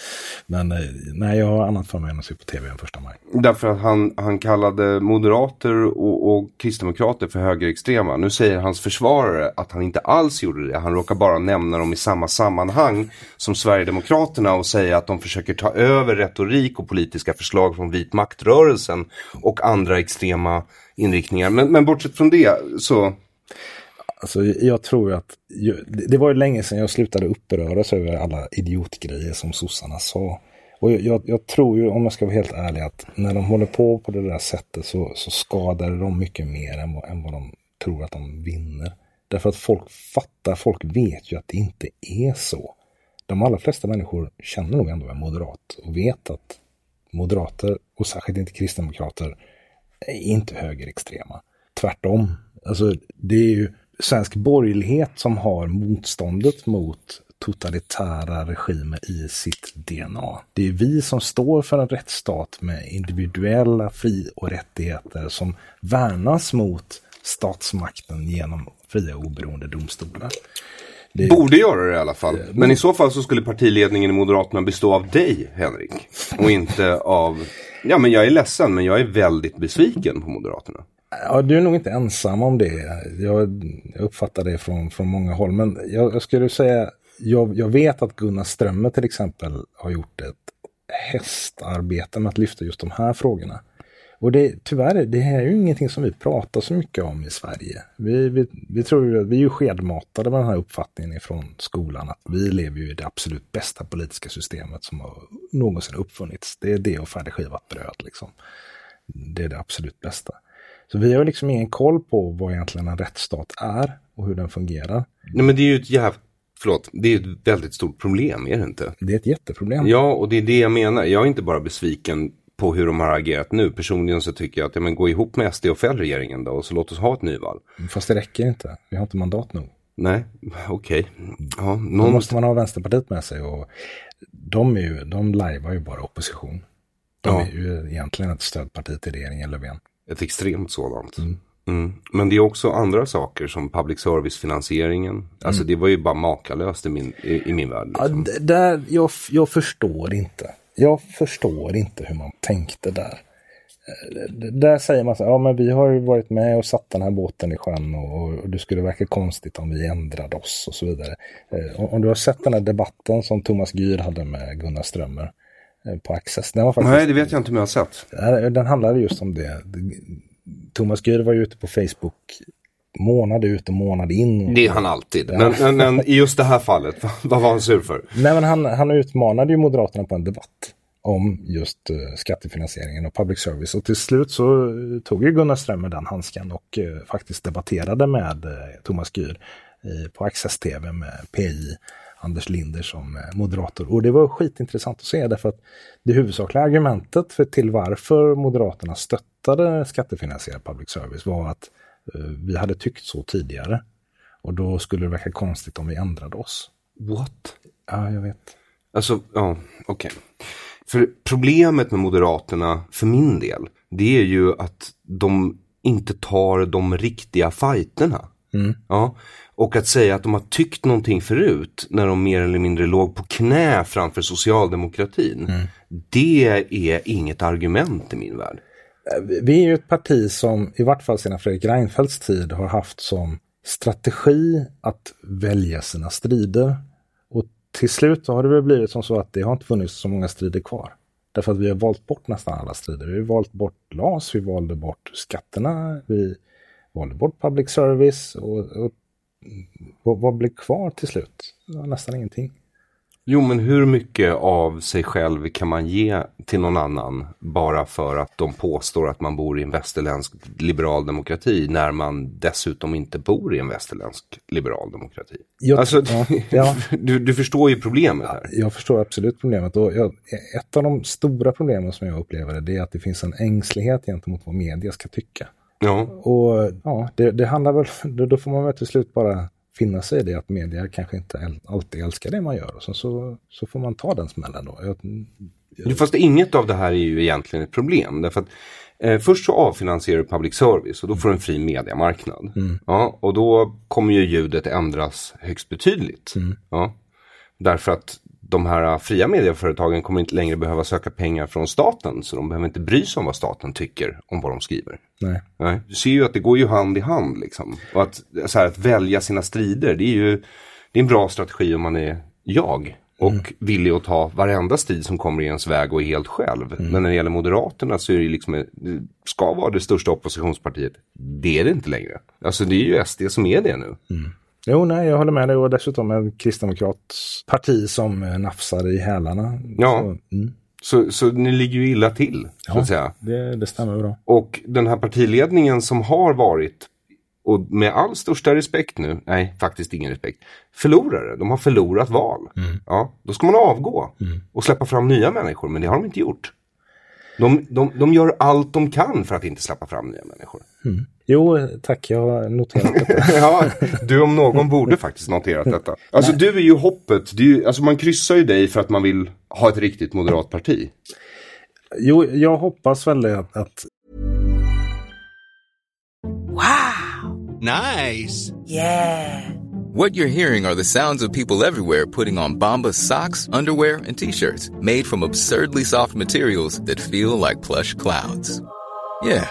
Men eh, nej, jag har annat för mig än att se på tv än första maj. Därför att han, han kallade moderater och, och kristdemokrater för högerextrema. Nu säger hans försvarare att han inte alls gjorde det. Han råkar bara nämna dem i samma sammanhang som Sverigedemokraterna och säga att de försöker ta över retorik och politiska förslag från vit maktrörelsen och andra extrema inriktningar. Men, men bortsett från det så Alltså, jag tror att det var ju länge sedan jag slutade uppröras över alla idiotgrejer som sossarna sa. Och jag, jag, tror ju, om jag ska vara helt ärlig, att när de håller på på det där sättet så, så skadar de mycket mer än vad, än vad de tror att de vinner. Därför att folk fattar, folk vet ju att det inte är så. De allra flesta människor känner nog ändå en moderat och vet att moderater, och särskilt inte kristdemokrater, är inte högerextrema. Tvärtom. Alltså, det är ju svensk borgerlighet som har motståndet mot totalitära regimer i sitt DNA. Det är vi som står för en rättsstat med individuella fri och rättigheter som värnas mot statsmakten genom fria och oberoende domstolar. Det... Borde göra det i alla fall. Men i så fall så skulle partiledningen i Moderaterna bestå av dig, Henrik. Och inte av... Ja, men jag är ledsen, men jag är väldigt besviken på Moderaterna. Ja, du är nog inte ensam om det. Jag, uppfattar det från, från många håll. Men jag, jag skulle säga, jag, jag, vet att Gunnar Strömmer till exempel har gjort ett hästarbete med att lyfta just de här frågorna. Och det, tyvärr, det här är ju ingenting som vi pratar så mycket om i Sverige. Vi, vi, vi tror ju, vi är ju skedmatade med den här uppfattningen ifrån skolan att vi lever ju i det absolut bästa politiska systemet som har någonsin uppfunnits. Det är det och färdigskivat bröd liksom. Det är det absolut bästa. Så vi har liksom ingen koll på vad egentligen en rättsstat är och hur den fungerar. Nej men det är ju ett jävligt Förlåt, det är ett väldigt stort problem, är det inte? Det är ett jätteproblem. Ja, och det är det jag menar. Jag är inte bara besviken på hur de har agerat nu. Personligen så tycker jag att, ja men gå ihop med SD och fäll regeringen då och så låt oss ha ett nyval. Fast det räcker inte. Vi har inte mandat nog. Nej, okej. Okay. Ja, någon... Då måste man ha Vänsterpartiet med sig och de, är ju, de lajvar ju bara opposition. De ja. är ju egentligen ett stödparti till regeringen Löfven. Ett extremt sådant. Mm. Mm. Men det är också andra saker som public service-finansieringen. Alltså mm. det var ju bara makalöst i min, i, i min värld. Liksom. Ja, där, jag, jag förstår inte. Jag förstår inte hur man tänkte där. Eh, där säger man så ja men vi har ju varit med och satt den här båten i sjön och, och det skulle verka konstigt om vi ändrade oss och så vidare. Eh, om du har sett den här debatten som Thomas Gyr hade med Gunnar Strömmer på Access. Den var faktiskt, Nej, det vet jag inte om jag har sett. Den handlade just om det. Thomas Gyr var ju ute på Facebook månad ut och månad in. Det är han alltid. Ja. Men, men, men, i just det här fallet, vad var han sur för? Nej, men han, han utmanade ju Moderaterna på en debatt om just uh, skattefinansieringen och public service. Och till slut så tog ju Gunnar Strömmer den handsken och faktiskt debatterade med Thomas Gyr på Access TV med PI Anders Linder som moderator. Och det var skitintressant att se därför att det huvudsakliga argumentet för till varför Moderaterna stöttade skattefinansierad public service var att uh, vi hade tyckt så tidigare. Och då skulle det verka konstigt om vi ändrade oss. What? Ja, jag vet. Alltså, ja, okej. Okay. För problemet med Moderaterna, för min del, det är ju att de inte tar de riktiga fighterna. Mm. Ja, och att säga att de har tyckt någonting förut när de mer eller mindre låg på knä framför socialdemokratin. Mm. Det är inget argument i min värld. Vi är ju ett parti som i vart fall sedan Fredrik Reinfeldts tid har haft som strategi att välja sina strider. Och till slut har det väl blivit som så att det har inte funnits så många strider kvar. Därför att vi har valt bort nästan alla strider. Vi har valt bort LAS, vi valde bort skatterna, vi valde bort public service och, och vad, vad blev kvar till slut? Nästan ingenting. Jo, men hur mycket av sig själv kan man ge till någon annan bara för att de påstår att man bor i en västerländsk liberal demokrati när man dessutom inte bor i en västerländsk liberal demokrati? Jag, alltså, ja, ja. Du, du, förstår ju problemet här. Jag förstår absolut problemet. Och jag, ett av de stora problemen som jag upplever det är att det finns en ängslighet gentemot vad media ska tycka. Ja. Och ja, det, det handlar väl, då, då får man väl till slut bara finna sig i det att media kanske inte alltid älskar det man gör. Och så, så, så får man ta den smällen då. Jag, Fast inget av det här är ju egentligen ett problem. Därför att eh, först så avfinansierar du public service och då får du en fri mediemarknad. Ja, och då kommer ju ljudet ändras högst betydligt. Ja, därför att de här fria medieföretagen kommer inte längre behöva söka pengar från staten. Så de behöver inte bry sig om vad staten tycker om vad de skriver. Nej. Nej. Du ser ju att det går ju hand i hand liksom. Och att, så här, att välja sina strider, det är ju det är en bra strategi om man är jag. Och villig att ta varenda strid som kommer i ens väg och är helt själv. Men när det gäller Moderaterna så är det liksom, det ska vara det största oppositionspartiet. Det är det inte längre. Alltså det är ju SD som är det nu. Jo, nej, jag håller med dig och dessutom ett kristdemokratsparti som eh, nafsar i hälarna. Ja. Så, mm, Så, så ni ligger ju illa till, så Ja. att säga. det, det stämmer bra. Och den här partiledningen som har varit, och med all största respekt nu, nej faktiskt ingen respekt, förlorare. De har förlorat val. Ja, då ska man avgå och släppa fram nya människor, men det har de inte gjort. De, de, de gör allt de kan för att inte släppa fram nya människor. Jo, tack, jag har noterat det. ja, du om någon borde faktiskt noterat detta. Alltså du är ju hoppet, du, alltså man kryssar ju dig för att man vill ha ett riktigt moderat parti. Jo, jag hoppas väl det att, att Nice. What you're hearing are the sounds of people everywhere putting on Bombas socks, underwear, and t-shirts made from absurdly soft materials that feel like plush clouds. Yeah,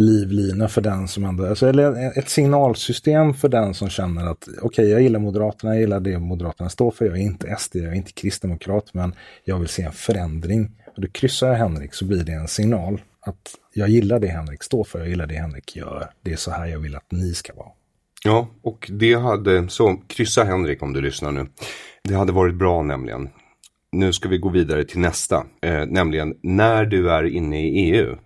livlina för den som ändå, alltså, eller ett signalsystem för den som känner att okej, jag gillar Moderaterna, jag gillar det Moderaterna står för, jag är inte SD, jag är inte kristdemokrat, men jag vill se en förändring. Och då kryssar jag Henrik så blir det en signal att jag gillar det Henrik står för, jag gillar det Henrik gör, det är så här jag vill att ni ska vara. Ja, och det hade, så kryssa Henrik om du lyssnar nu. Det hade varit bra nämligen. Nu ska vi gå vidare till nästa, eh, nämligen när du är inne i EU.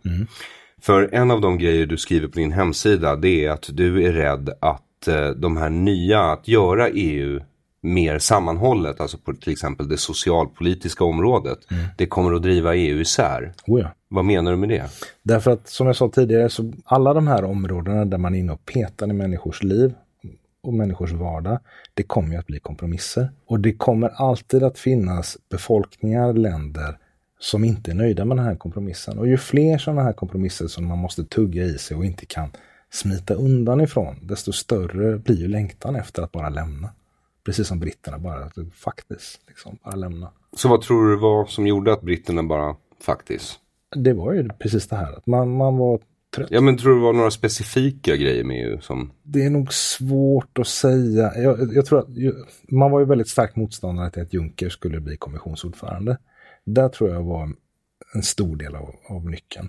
För en av de grejer du skriver på din hemsida det är att du är rädd att eh, de här nya, att göra EU mer sammanhållet, alltså på till exempel det socialpolitiska området, det kommer att driva EU isär. Oh ja. Vad menar du med det? Därför att som jag sa tidigare, så alla de här områdena där man är inne och petar i människors liv och människors vardag, det kommer ju att bli kompromisser. Och det kommer alltid att finnas befolkningar, länder som inte är nöjda med den här kompromissen. Och ju fler sådana här kompromisser som man måste tugga i sig och inte kan smita undan ifrån, desto större blir ju längtan efter att bara lämna. Precis som britterna bara, faktiskt, liksom, bara lämna. Så vad tror du var som gjorde att britterna bara faktiskt Det var ju precis det här att man, man var trött. Ja men tror du det var några specifika grejer med EU som... Det är nog svårt att säga. Jag, jag tror att man var ju väldigt stark motståndare till att Juncker skulle bli kommissionsordförande. Där tror jag var en stor del av, av nyckeln.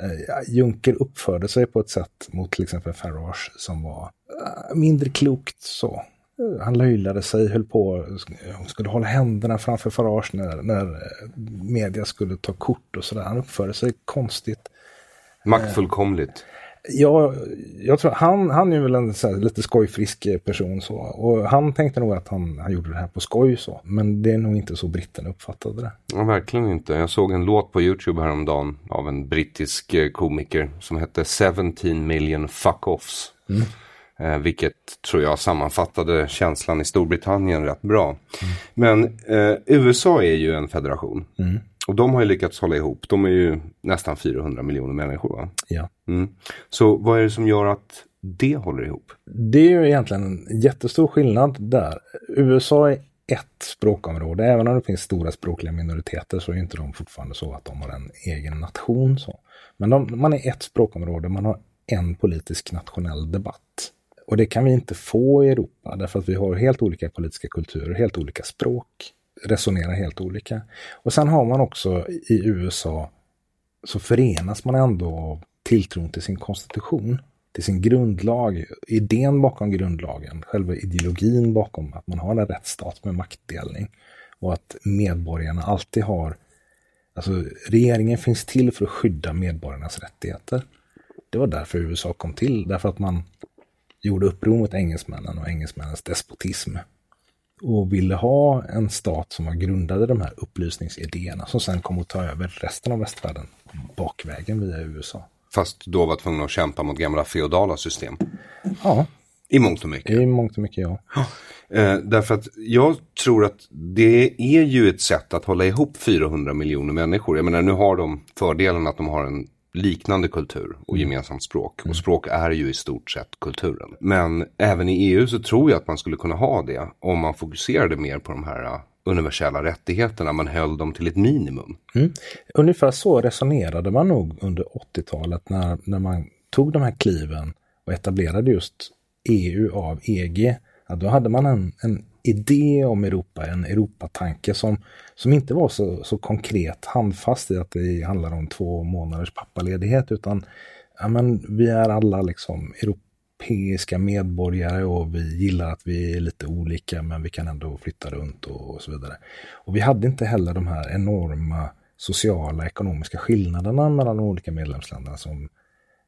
Eh, Juncker uppförde sig på ett sätt mot till exempel Farage som var eh, mindre klokt så. Eh, Han löjlade sig, höll på, sk- skulle hålla händerna framför Farage när, när eh, media skulle ta kort och sådär. Han uppförde sig konstigt. Maktfullkomligt. Ja, jag tror han, han är väl en så här, lite skojfrisk person så. Och han tänkte nog att han, han gjorde det här på skoj så. Men det är nog inte så britterna uppfattade det. Ja, verkligen inte. Jag såg en låt på YouTube häromdagen av en brittisk eh, komiker som hette 17 million fuck-offs. Eh, vilket tror jag sammanfattade känslan i Storbritannien rätt bra. Men eh, USA är ju en federation. Och de har ju lyckats hålla ihop. De är ju nästan 400 miljoner människor va? Ja. Mm. Så vad är det som gör att det håller ihop? Det är ju egentligen en jättestor skillnad där. USA är ett språkområde. Även om det finns stora språkliga minoriteter så är inte de fortfarande så att de har en egen nation. Så. Men de, man är ett språkområde, man har en politisk nationell debatt. Och det kan vi inte få i Europa därför att vi har helt olika politiska kulturer, helt olika språk, resonerar helt olika. Och sen har man också i USA så förenas man ändå av tilltron till sin konstitution, till sin grundlag, idén bakom grundlagen, själva ideologin bakom att man har en rättsstat med maktdelning och att medborgarna alltid har Alltså regeringen finns till för att skydda medborgarnas rättigheter. Det var därför USA kom till, därför att man gjorde uppror mot engelsmännen och engelsmännens despotism. Och ville ha en stat som var grundad i de här upplysningsidéerna som sen kom att ta över resten av västvärlden bakvägen via USA. Fast då var tvungna att kämpa mot gamla feodala system. Ja. I mångt och mycket. I mångt och mycket, ja. Eh, därför att jag tror att det är ju ett sätt att hålla ihop 400 miljoner människor. Jag menar nu har de fördelen att de har en liknande kultur och gemensamt språk. Och språk är ju i stort sett kulturen. Men även i EU så tror jag att man skulle kunna ha det om man fokuserade mer på de här uh, universella rättigheterna. Man höll dem till ett minimum. Mm. Ungefär så resonerade man nog under 80-talet när, när man tog de här kliven och etablerade just EU av EG. Ja, då hade man en, en idé om Europa, en Europatanke som, som inte var så, så konkret handfast i att det handlar om två månaders pappaledighet utan ja, men vi är alla liksom europeiska medborgare och vi gillar att vi är lite olika men vi kan ändå flytta runt och, och så vidare. Och vi hade inte heller de här enorma sociala ekonomiska skillnaderna mellan de olika medlemsländerna som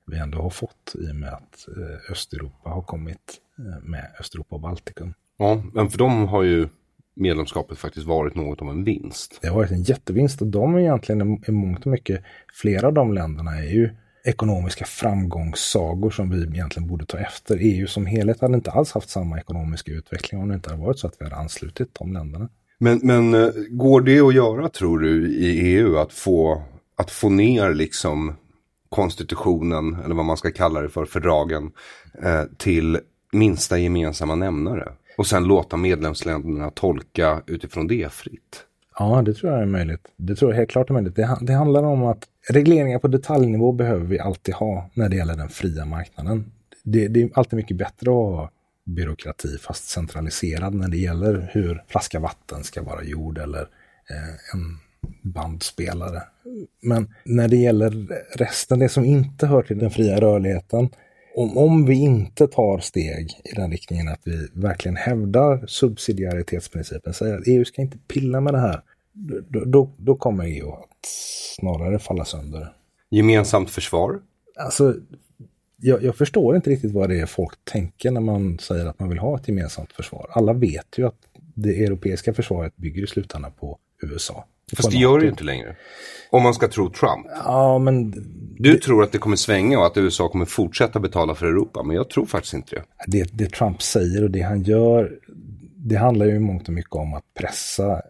vi ändå har fått i och med att eh, Östeuropa har kommit eh, med Östeuropa och Baltikum. Ja, men för dem har ju medlemskapet faktiskt varit något av en vinst. Det har varit en jättevinst och de är egentligen i mångt och mycket, flera av de länderna är ju ekonomiska framgångssagor som vi egentligen borde ta efter. EU som helhet hade inte alls haft samma ekonomiska utveckling om det inte hade varit så att vi hade anslutit de länderna. Men, men eh, går det att göra tror du i EU att få, att få ner liksom konstitutionen eller vad man ska kalla det för, fördragen eh, till minsta gemensamma nämnare? Och sen låta medlemsländerna tolka utifrån det fritt. Ja, det tror jag är möjligt. Det tror jag helt klart är möjligt. Det, det handlar om att regleringar på detaljnivå behöver vi alltid ha när det gäller den fria marknaden. Det, det är alltid mycket bättre att ha byråkrati fast centraliserad när det gäller hur flaska vatten ska vara gjord eller eh, en bandspelare. Men när det gäller resten, det som inte hör till den fria rörligheten, om, om vi inte tar steg i den riktningen att vi verkligen hävdar subsidiaritetsprincipen, säger att EU ska inte pilla med det här, då, då, då kommer EU att snarare falla sönder. Gemensamt försvar? Alltså, jag, jag, förstår inte riktigt vad det är folk tänker när man säger att man vill ha ett gemensamt försvar. Alla vet ju att det europeiska försvaret bygger i slutändan på USA. Fast det gör det ju inte längre. Om man ska tro Trump. Ja, men... Du det... tror att det kommer svänga och att USA kommer fortsätta betala för Europa, men jag tror faktiskt inte det. det. Det Trump säger och det han gör, det handlar ju i mångt och mycket om att pressa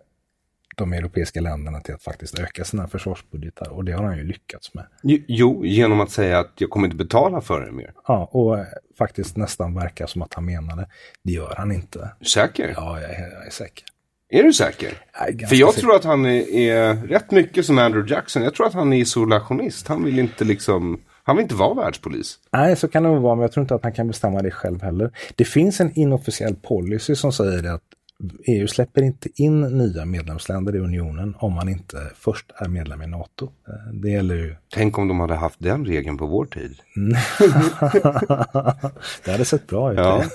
de europeiska länderna till att faktiskt öka sina försvarsbudgetar och det har han ju lyckats med. Jo, genom att säga att jag kommer inte betala för det mer. Ja, och faktiskt nästan verkar som att han menar det. Det gör han inte. Säker? Ja, jag är, jag är säker. Är du säker? Jag För jag säker. tror att han är, är, rätt mycket som Andrew Jackson. Jag tror att han är isolationist. Han vill inte liksom... Han vill inte vara världspolis. Nej, så kan det vara, men jag tror inte att han kan bestämma det själv heller. Det finns en inofficiell policy som säger att EU släpper inte in nya medlemsländer i unionen om man inte först är medlem i NATO. Eh, det gäller ju... Tänk om de hade haft den regeln på vår tid. det hade sett bra ut. Ja.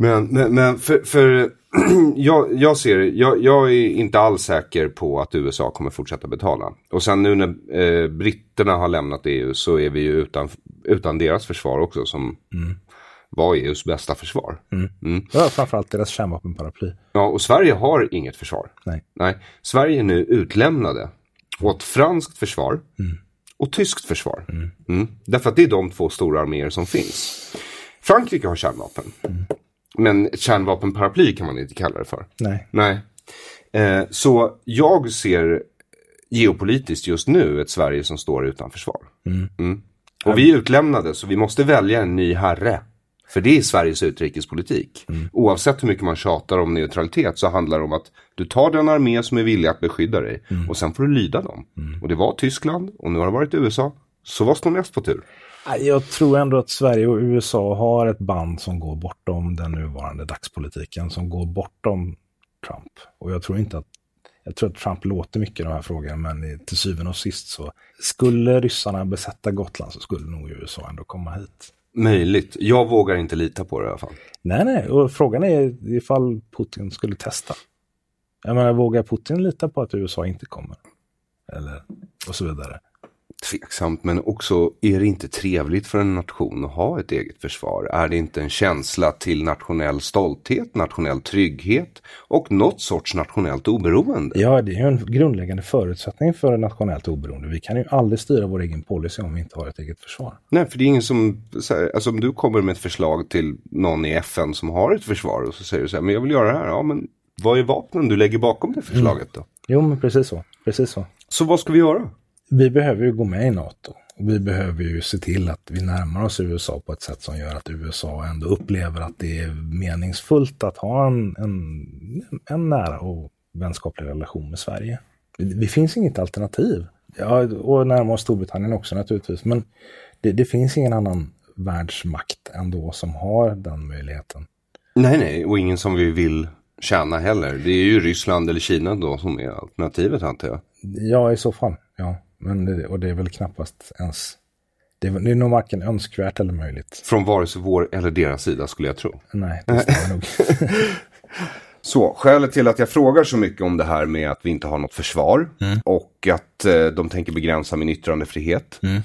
Men, men, men för, för jag, jag, ser, jag, jag är inte alls säker på att USA kommer fortsätta betala. Och sen nu när eh, britterna har lämnat EU så är vi ju utan, utan deras försvar också som mm. var EUs bästa försvar. Mm. Mm. Ja, framförallt deras kärnvapenparaply. Ja, och Sverige har inget försvar. Nej. Nej. Sverige är nu utlämnade åt franskt försvar mm. och tyskt försvar. Mm. Mm. Därför att det är de två stora arméer som finns. Frankrike har kärnvapen. Men kärnvapenparaply kan man inte kalla det för. Nej. Nej. Eh, så jag ser geopolitiskt just nu ett Sverige som står utan försvar. Mm. Mm. Och vi är utlämnade så vi måste välja en ny herre. För det är Sveriges utrikespolitik. Mm. Oavsett hur mycket man tjatar om neutralitet så handlar det om att du tar den armé som är villig att beskydda dig mm. och sen får du lyda dem. Mm. Och det var Tyskland och nu har det varit USA Så vad står näst på tur? Jag tror ändå att Sverige och USA har ett band som går bortom den nuvarande dagspolitiken, som går bortom Trump. Och jag tror inte att jag tror att Trump låter mycket i de här frågorna, men till syvende och sist så skulle ryssarna besätta Gotland så skulle nog USA ändå komma hit. Möjligt. Jag vågar inte lita på det i alla fall. Nej, nej, och frågan är ifall Putin skulle testa. Jag menar, vågar Putin lita på att USA inte kommer? Eller, och så vidare tveksamt, men också är det inte trevligt för en nation att ha ett eget försvar? Är det inte en känsla till nationell stolthet, nationell trygghet och något sorts nationellt oberoende? Ja, det är ju en grundläggande förutsättning för nationellt oberoende. Vi kan ju aldrig styra vår egen policy om vi inte har ett eget försvar. Nej, för det är ingen som, alltså om du kommer med ett förslag till någon i FN som har ett försvar och så säger du så här, men jag vill göra det här, ja men vad är vapnen du lägger bakom det förslaget då? Mm. Jo, men precis så. Precis så. Så vad ska vi göra? Vi behöver ju gå med i NATO. Vi behöver ju se till att vi närmar oss USA på ett sätt som gör att USA ändå upplever att det är meningsfullt att ha en, en, en nära och vänskaplig relation med Sverige. Det, det finns inget alternativ. Ja, och närma oss Storbritannien också naturligtvis. Men det, det finns ingen annan världsmakt ändå som har den möjligheten. Nej, nej, och ingen som vi vill tjäna heller. Det är ju Ryssland eller Kina då som är alternativet antar jag. Ja, i så fall. Ja. Men det, och det är väl knappast ens... Det är, det är nog varken önskvärt eller möjligt. Från vare sig vår eller deras sida skulle jag tro. Nej, det stämmer nog. Så, skälet till att jag frågar så mycket om det här med att vi inte har något försvar mm. och att eh, de tänker begränsa min yttrandefrihet. Mm.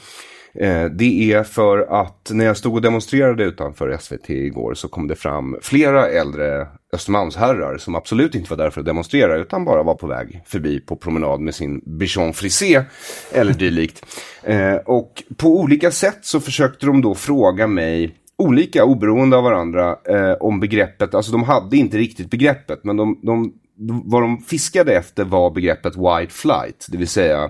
Eh, det är för att när jag stod och demonstrerade utanför SVT igår så kom det fram flera äldre Östermalmsherrar som absolut inte var där för att demonstrera utan bara var på väg förbi på promenad med sin bichon frisé eller dylikt. Eh, och på olika sätt så försökte de då fråga mig olika oberoende av varandra eh, om begreppet, alltså de hade inte riktigt begreppet men de, de vad de fiskade efter var begreppet white flight, det vill säga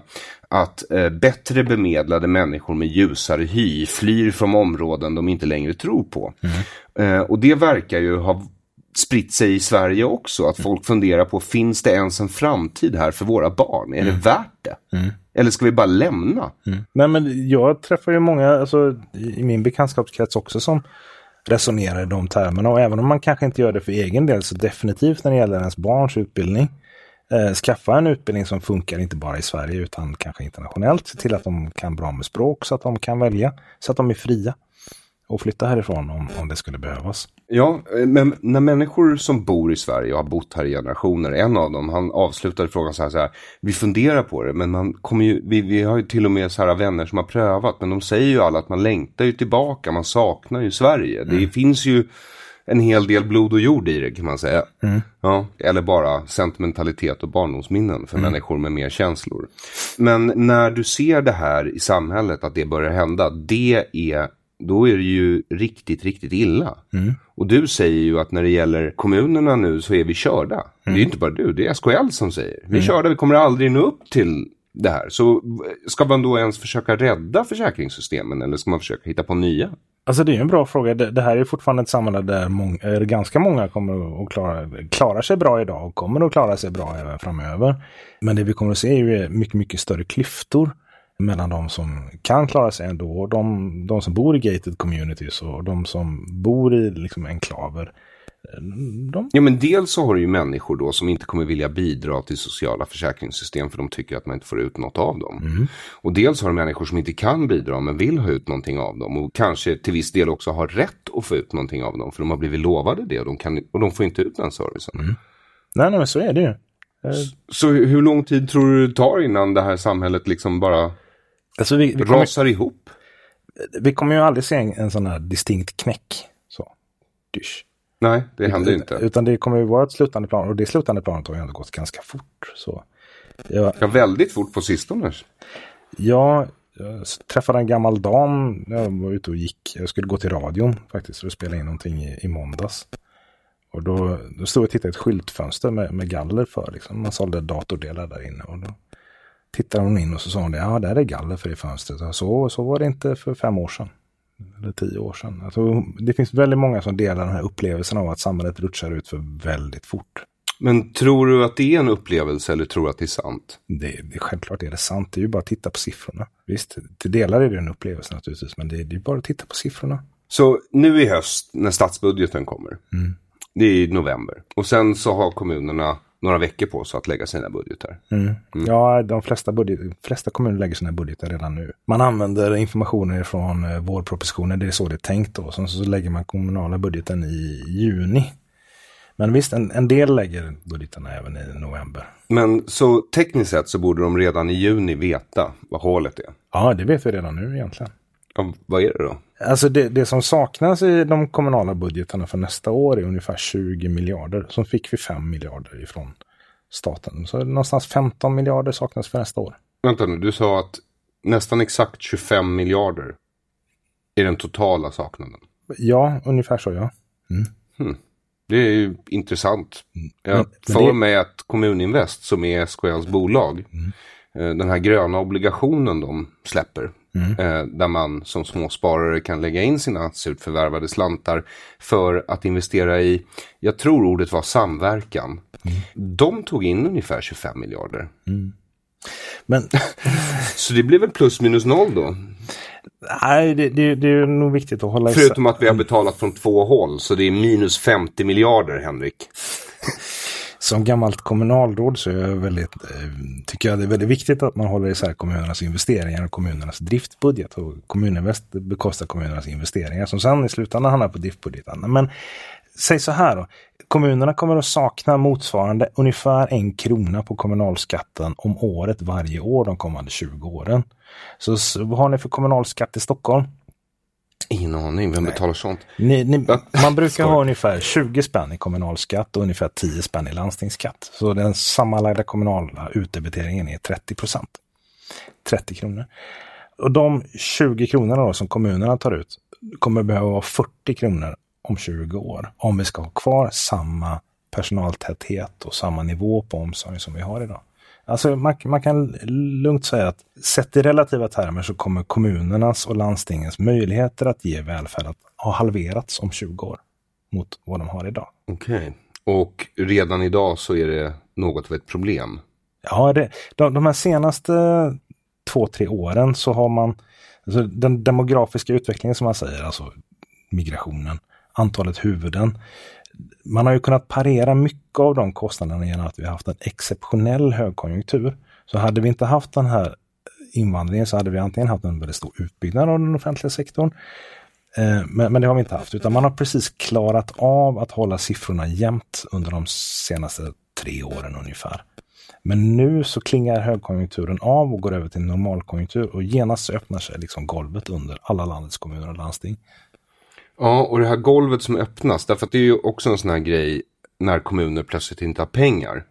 att eh, bättre bemedlade människor med ljusare hy flyr från områden de inte längre tror på. Mm. Eh, och det verkar ju ha spritt sig i Sverige också, att folk funderar på, finns det ens en framtid här för våra barn? Är mm. det värt det? Mm. Eller ska vi bara lämna? Mm. Nej, men jag träffar ju många alltså, i min bekantskapskrets också som resonerar i de termerna. Och även om man kanske inte gör det för egen del så definitivt när det gäller ens barns utbildning. Eh, skaffa en utbildning som funkar inte bara i Sverige utan kanske internationellt. Se till att de kan bra med språk så att de kan välja. Så att de är fria och flytta härifrån om, om det skulle behövas. Ja, eh, men när människor som bor i Sverige och har bott här i generationer, en av dem, han avslutade frågan så här, så här vi funderar på det, men man kommer ju, vi, vi har ju till och med så här vänner som har prövat, men de säger ju alla att man längtar ju tillbaka, man saknar ju Sverige. Mm. Det finns ju en hel del blod och jord i det kan man säga. Mm. Ja, eller bara sentimentalitet och barndomsminnen för mm. människor med mer känslor. Men när du ser det här i samhället, att det börjar hända, det är då är det ju riktigt, riktigt illa. Mm. Och du säger ju att när det gäller kommunerna nu så är vi körda. Mm. Det är mm. inte bara du, det är SKL som säger. Vi är mm. körda, vi kommer aldrig nå upp till det här. Så ska man då ens försöka rädda försäkringssystemen eller ska man försöka hitta på nya? Alltså det är en bra fråga. Det, det här är fortfarande ett samhälle där många, eh, ganska många kommer att klara, klara sig bra idag och kommer att klara sig bra även framöver. Men det vi kommer att se är ju mycket, mycket större klyftor mellan de som kan klara sig ändå och de, de som bor i gated communities och de som bor i liksom enklaver. De... Ja men dels så har du ju människor då som inte kommer vilja bidra till sociala försäkringssystem för de tycker att man inte får ut något av dem. Mm. Och dels har du människor som inte kan bidra men vill ha ut någonting av dem och kanske till viss del också har rätt att få ut någonting av dem för de har blivit lovade det och de, kan, och de får inte ut den servicen. Mm. Nej, nej men så är det ju. Så, så hur lång tid tror du det tar innan det här samhället liksom bara Alltså vi, vi rasar kommer, ihop. Vi kommer ju aldrig se en, en sån här distinkt knäck. Så. Dysch. Nej, det händer utan, inte. Utan det kommer ju vara ett slutande plan och det slutande planet har ju ändå gått ganska fort. Så. Jag, ja, väldigt fort på sistone. Ja, jag träffade en gammal dam när jag var ute och gick. Jag skulle gå till radion faktiskt för att spela in någonting i, i måndags. Och då, då stod jag och tittade i ett skyltfönster med, med galler för. Liksom. Man sålde datordelar där inne. Och då tittade hon in och så sa hon det, ja där är galler för det fönstret. Så, så var det inte för fem år sedan. Eller tio år sedan. Alltså, det finns väldigt många som delar den här upplevelsen av att samhället rutschar ut för väldigt fort. Men tror du att det är en upplevelse eller tror du att det är sant? Det, det, självklart är det sant. Det är ju bara att titta på siffrorna. Visst, till delar är det en upplevelse naturligtvis, men det, det är bara att titta på siffrorna. Så nu i höst när statsbudgeten kommer, Mm. det är i november. Och sen så har kommunerna några veckor på sig att lägga sina budgetar. Mm. Ja, de flesta, budget, flesta kommuner lägger sina budgetar redan nu. Man använder informationen från eh, vårpropositionen, det är så det är tänkt då. Sen så lägger man kommunala budgeten i juni. Men visst, en, en del lägger budgetarna även i november. Men så tekniskt sett så borde de redan i juni veta vad hålet är. Ja, det vet vi redan nu egentligen. Ja, vad är det då? Alltså det, det som saknas i de kommunala budgetarna för nästa år är ungefär 20 miljarder. Som fick vi 5 miljarder ifrån staten. Så någonstans 15 miljarder saknas för nästa år. Vänta nu, du sa att nästan exakt 25 miljarder är den totala saknaden. Ja, ungefär så ja. Det är ju intressant. Jag Men- men för det- mig att Kommuninvest som är SKLs bolag, eh, den här gröna obligationen de släpper, eh, där man som småsparare kan lägga in sina surt förvärvade slantar för att investera i, jag tror ordet var samverkan. De tog in ungefär 25 miljarder. Men Så det blir väl plus minus noll då? nej, det, det, det är nog viktigt att hålla isär. Förutom att vi har betalat från två håll, så det är minus 50 miljarder, Henrik. Som gammalt kommunalråd så är jag väldigt, eh, tycker jag det är väldigt viktigt att man håller isär kommunernas investeringar och kommunernas driftbudget. Och Kommuninvest bekostar kommunernas investeringar som sen i slutändan hamnar på driftbudgeten. Men säg så här då. Kommunerna kommer att sakna motsvarande ungefär en krona på kommunalskatten om året varje år de kommande 20 åren. Så vad har ni för kommunalskatt i Stockholm? Ingen aning, vem betalar sånt? Ni, ni, man brukar ha ungefär 20 spänn i kommunalskatt och ungefär 10 spänn i landstingsskatt. Så den sammanlagda kommunala utdebiteringen är 30 procent. 30 kronor. Och de 20 kronorna då som kommunerna tar ut kommer behöva vara 40 kronor om 20 år. Om vi ska ha kvar samma personaltäthet och samma nivå på omsorg som vi har idag. Alltså man, man kan lugnt säga att sett i relativa termer så kommer kommunernas och landstingens möjligheter att ge välfärd att ha halverats om 20 år mot vad de har idag. Okej. Och redan idag så är det något av ett problem. Ja, det, de, de här senaste två, tre åren så har man alltså den demografiska utvecklingen som man säger, alltså migrationen, antalet huvuden. Man har ju kunnat parera mycket av de kostnaderna genom att vi har haft en exceptionell högkonjunktur. Så hade vi inte haft den här invandringen så hade vi antingen haft en väldigt stor utbyggnad av den offentliga sektorn. Eh, men, men det har vi inte haft, utan man har precis klarat av att hålla siffrorna jämnt under de senaste tre åren ungefär. Men nu så klingar högkonjunkturen av och går över till normalkonjunktur och genast öppnar sig liksom golvet under alla landets kommuner och landsting. Ja, och det här golvet som öppnas, därför att det är ju också en sån här grej när kommuner plötsligt inte har pengar.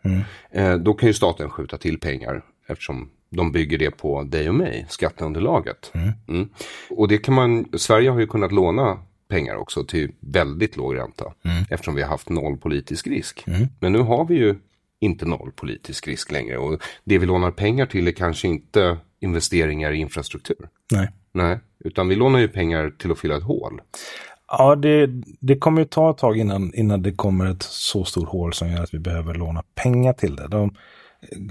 Eh, då kan ju staten skjuta till pengar eftersom de bygger det på dig och mig, skatteunderlaget. Mm. Och det kan man, Sverige har ju kunnat låna pengar också till väldigt låg ränta eftersom vi har haft noll politisk risk. Men nu har vi ju inte noll politisk risk längre och det vi lånar pengar till är kanske inte investeringar i infrastruktur. Nej. Nej, utan vi lånar ju pengar till att fylla ett hål. Ja, det, det kommer ju ta ett tag innan, innan det kommer ett så stort hål som gör att vi behöver låna pengar till det. De,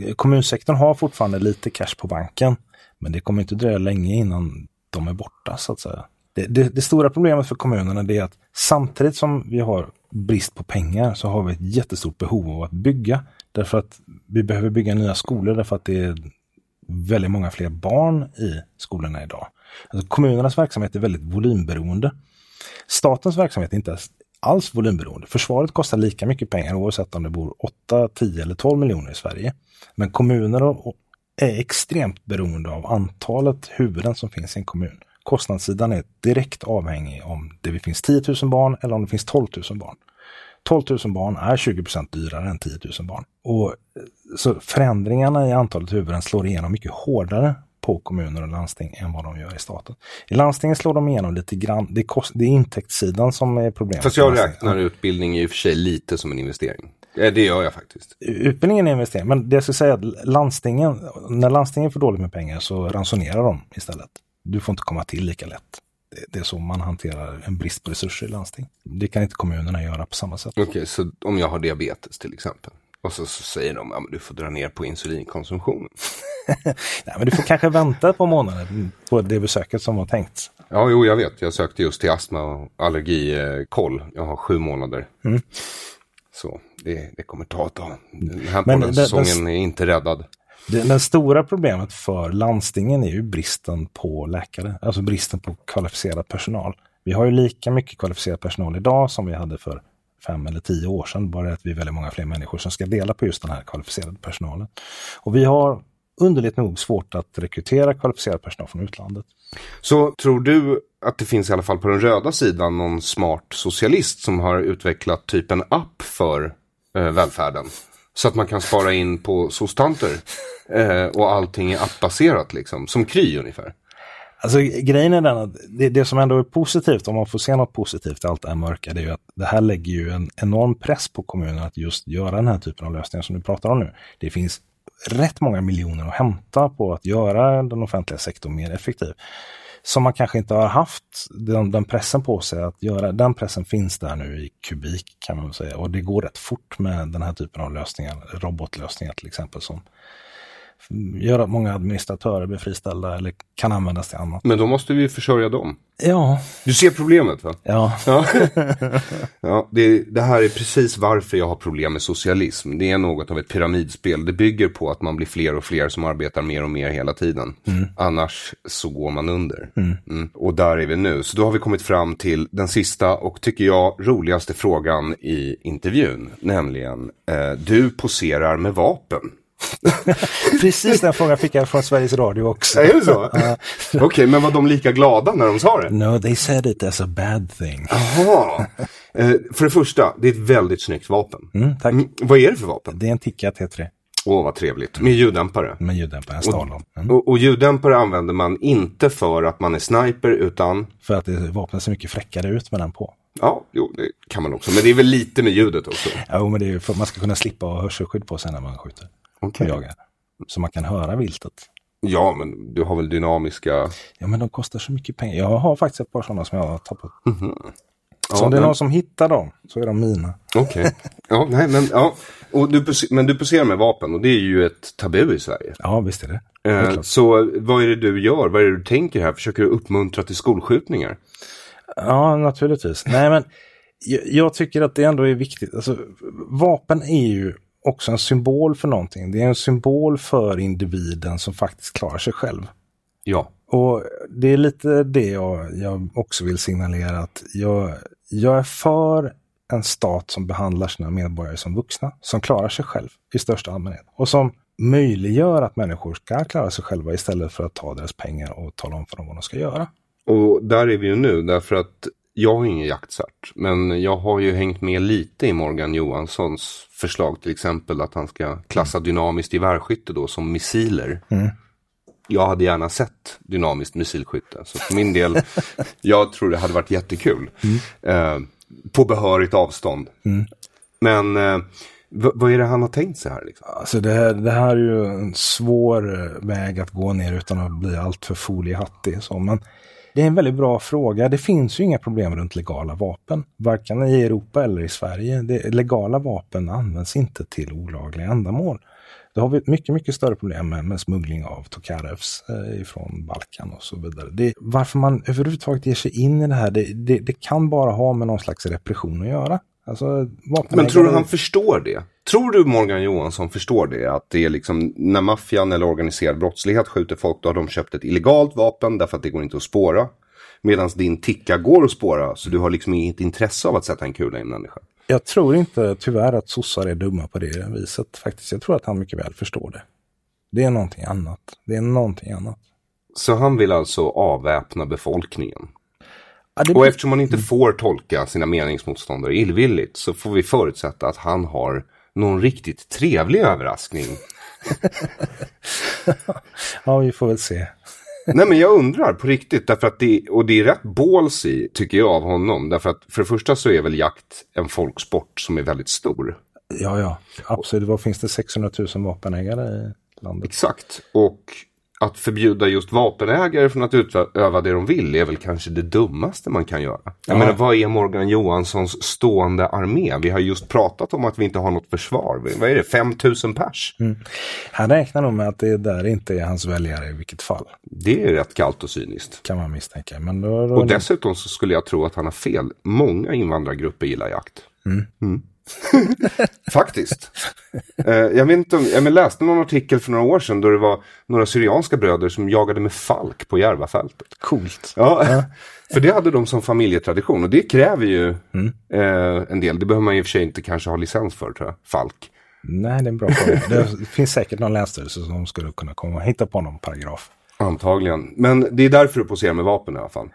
eh, kommunsektorn har fortfarande lite cash på banken, men det kommer inte dröja länge innan de är borta så att säga. Det, det, det stora problemet för kommunerna är att samtidigt som vi har brist på pengar så har vi ett jättestort behov av att bygga. Därför att vi behöver bygga nya skolor därför att det är väldigt många fler barn i skolorna idag. Alltså kommunernas verksamhet är väldigt volymberoende. Statens verksamhet är inte alls volymberoende. Försvaret kostar lika mycket pengar oavsett om det bor 8, 10 eller 12 miljoner i Sverige. Men kommuner är extremt beroende av antalet huvuden som finns i en kommun. Kostnadssidan är direkt avhängig om det finns 10 000 barn eller om det finns 12 000 barn. 12 000 barn är 20% dyrare än 10 000 barn. Och eh, så förändringarna i antalet huvuden slår igenom mycket hårdare på kommuner och landsting än vad de gör i staten. I landstingen slår de igenom lite grann. Det är, kost, det är intäktssidan som är problemet. Fast jag landstingen. räknar utbildning i och för sig lite som en investering. Eh, Det gör jag faktiskt. Utbildningen är en investering, men det jag skulle säga att landstingen, när landstingen får dåligt med pengar så ransonerar de istället. Du får inte komma till lika lätt. Det- är så man hanterar en brist på resurser i landsting. Det kan inte kommunerna göra på samma sätt. Okej, så om jag har diabetes till exempel. Och så, så säger de, ja men du får dra ner på insulinkonsumtionen. Nej, men du får kanske vänta par månader på det besöket som var tänkt. Ja, jo, jag vet. Jag sökte just till astma och allergikoll. Jag har sju månader. Mm. Så det, det kommer ta ett tag. Den här Men pollensäsongen det- är inte räddad. Det, det stora problemet för landstingen är ju bristen på läkare, alltså bristen på kvalificerad personal. Vi har ju lika mycket kvalificerad personal idag som vi hade för fem eller tio år sedan, bara att vi är väldigt många fler människor som ska dela på just den här kvalificerade personalen. Och vi har underligt nog svårt att rekrytera kvalificerad personal från utlandet. Så tror du att det finns i alla fall på den röda sidan någon smart socialist som har utvecklat typ en app för eh, välfärden? Så att man kan spara in på sostanter eh, och allting är appbaserat liksom, som Kry ungefär. Alltså grejen är den att det, det som ändå är positivt, om man får se något positivt i allt det här mörka, det är ju att det här lägger ju en enorm press på kommunen att just göra den här typen av lösningar som du pratar om nu. Det finns rätt många miljoner att hämta på att göra den offentliga sektorn mer effektiv. Som man kanske inte har haft den, den pressen på sig att göra. Den pressen finns där nu i kubik kan man säga. Och det går rätt fort med den här typen av lösningar. Robotlösningar till exempel som gör att många administratörer blir friställda eller kan användas till annat. Men då måste vi försörja dem. Ja, Du ser problemet va? ja. Ja, ja det, det här är precis varför jag har problem med socialism. Det är något av ett pyramidspel. Det bygger på att man blir fler och fler som arbetar mer och mer hela tiden. Annars så går man under. Mm. Och där är vi nu. Så då har vi kommit fram till den sista och tycker jag roligaste frågan i intervjun. Nämligen, eh, du poserar med vapen. Precis den frågan fick jag från Sveriges Radio också. Är det så? Okej, men var de lika glada när de sa det? No, they said it as a bad thing. Jaha. Eh, för det första, det är ett väldigt snyggt vapen. Mm, tack. Mm, vad är det för vapen? Det är en Tikka T3 Åh, vad trevligt. Med ljuddämpare. med ljuddämpare, en stal dem. Mm. Och, och ljuddämpare använder man inte för att man är sniper utan, För att det, vapnet ser mycket fräckare ut med den på. ja, jo, det kan man också. Men det är väl lite med ljudet också. Jo, men det är för att man ska kunna slippa ha hörselskydd på sig när man skjuter Okej. och jagar. Så man kan höra viltet. Ja, men du har väl dynamiska... Ja, men de kostar så mycket pengar. Jag har faktiskt ett par sådana som jag har tappat. Ja, Så om det är men- någon som hittar dem så är de mina. Okej. Ja, nej, men ja. Och du, men du poserar med vapen och det är ju ett tabu i Sverige. Ja, visst är det. Eh, så vad är det du gör? Vad är det du tänker här? Försöker du uppmuntra till skolskjutningar? Ja, naturligtvis. Nej, men jag, jag tycker att det ändå är viktigt. Alltså, vapen är ju också en symbol för någonting. Det är en symbol för individen som faktiskt klarar sig själv. Ja. Och det är lite det jag, jag också vill signalera att jag, jag är för en stat som behandlar sina medborgare som vuxna, som klarar sig själv i största allmänhet. Och som möjliggör att människor ska klara sig själva istället för att ta deras pengar och tala om för dem vad de ska göra. Och där är vi ju nu därför att jag har ingen jaktcert. Men jag har ju hängt med lite i Morgan Johanssons förslag till exempel att han ska klassa dynamiskt gevärskytte då som missiler. Jag hade gärna sett dynamiskt missilskytte. Så för min del, jag tror det hade varit jättekul. Eh, på behörigt avstånd. Men eh, vad är det han har tänkt sig här? Liksom? Alltså det, här, det här är ju en svår eh, väg att gå ner utan att bli alltför foliehattig. Så. Men det är en väldigt bra fråga. Det finns ju inga problem runt legala vapen. Varken i Europa eller i Sverige. Det, legala vapen används inte till olagliga ändamål. Då har vi ett mycket, mycket större problem med, med smuggling av Tokarevs eh, från Balkan och så vidare. Det, varför man överhuvudtaget ger sig in i det här, det, det, det kan bara ha med någon slags repression att göra. Alltså, Men tror du han förstår det? Tror du Morgan Johansson förstår det? Att det är liksom när maffian eller organiserad brottslighet skjuter folk då har de köpt ett illegalt vapen därför att det går inte att spåra. Medan din ticka går att spåra så du har liksom inget intresse av att sätta en kula i en människa. Jag tror inte tyvärr att sossar är dumma på det viset faktiskt. Jag tror att han mycket väl förstår det. Det är någonting annat. Det är någonting annat. Så han vill alltså avväpna befolkningen. Ja, det, Och eftersom man inte får tolka sina meningsmotståndare illvilligt så får vi förutsätta att han har någon riktigt trevlig överraskning. ja, vi får väl se. Nej men jag undrar på riktigt därför att det, och det är rätt ballsy tycker jag av honom. Därför att för det första så är väl jakt en folksport som är väldigt stor. Ja, ja, absolut. Vad finns det 600 000 vapenägare i landet? Exakt. Och att förbjuda just vapenägare från att utöva det de vill är väl kanske det dummaste man kan göra. Jag Ja. menar, vad är Morgan Johanssons stående armé? Vi har just pratat om att vi inte har något försvar. Vad är det, 5000 pers? Han räknar nog med att det där inte är hans väljare i vilket fall. Det är rätt kallt och cyniskt. Kan man misstänka. Men då, då, Och dessutom så skulle jag tro att han har fel. Många invandrargrupper gillar jakt. Mm. Faktiskt. Eh, jag, vet inte om, jag läste någon artikel för några år sedan då det var några syrianska bröder som jagade med falk på Järvafältet. Coolt. Ja, för det hade de som familjetradition och det kräver ju eh, en del. Det behöver man i och för sig inte kanske ha licens för tror jag. Falk. Nej, det är en bra fråga. Det finns säkert någon länsstyrelse som skulle kunna komma och hitta på någon paragraf. Antagligen. Men det är därför du poserar med vapen i alla fall.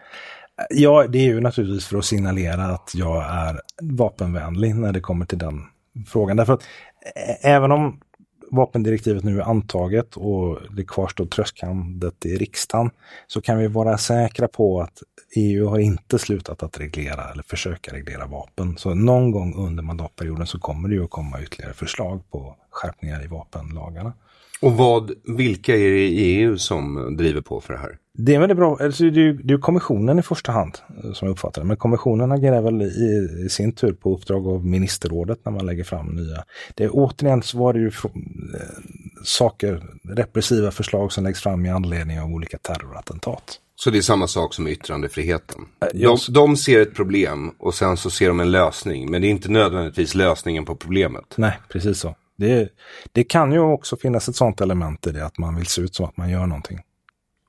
Ja, det är ju naturligtvis för att signalera att jag är vapenvänlig när det kommer till den frågan. Därför att även om vapendirektivet nu är antaget och det kvarstår tröskandet i riksdagen så kan vi vara säkra på att EU har inte slutat att reglera eller försöka reglera vapen. Så någon gång under mandatperioden så kommer det ju att komma ytterligare förslag på skärpningar i vapenlagarna. Och vad, vilka är det i EU som driver på för det här? Det är väldigt bra. Alltså, det är det är kommissionen i första hand eh, som jag uppfattar det. Men kommissionen agerar väl i, i sin tur på uppdrag av ministerrådet när man lägger fram nya. Det är, återigen så var det ju eh, saker, repressiva förslag som läggs fram i anledning av olika terrorattentat. Så det är samma sak som yttrandefriheten. De, jag- de ser ett problem och sen så ser de en lösning. Men det är inte nödvändigtvis lösningen på problemet. Nej, precis så. Det, det kan ju också finnas ett sådant element i det att man vill se ut som att man gör någonting.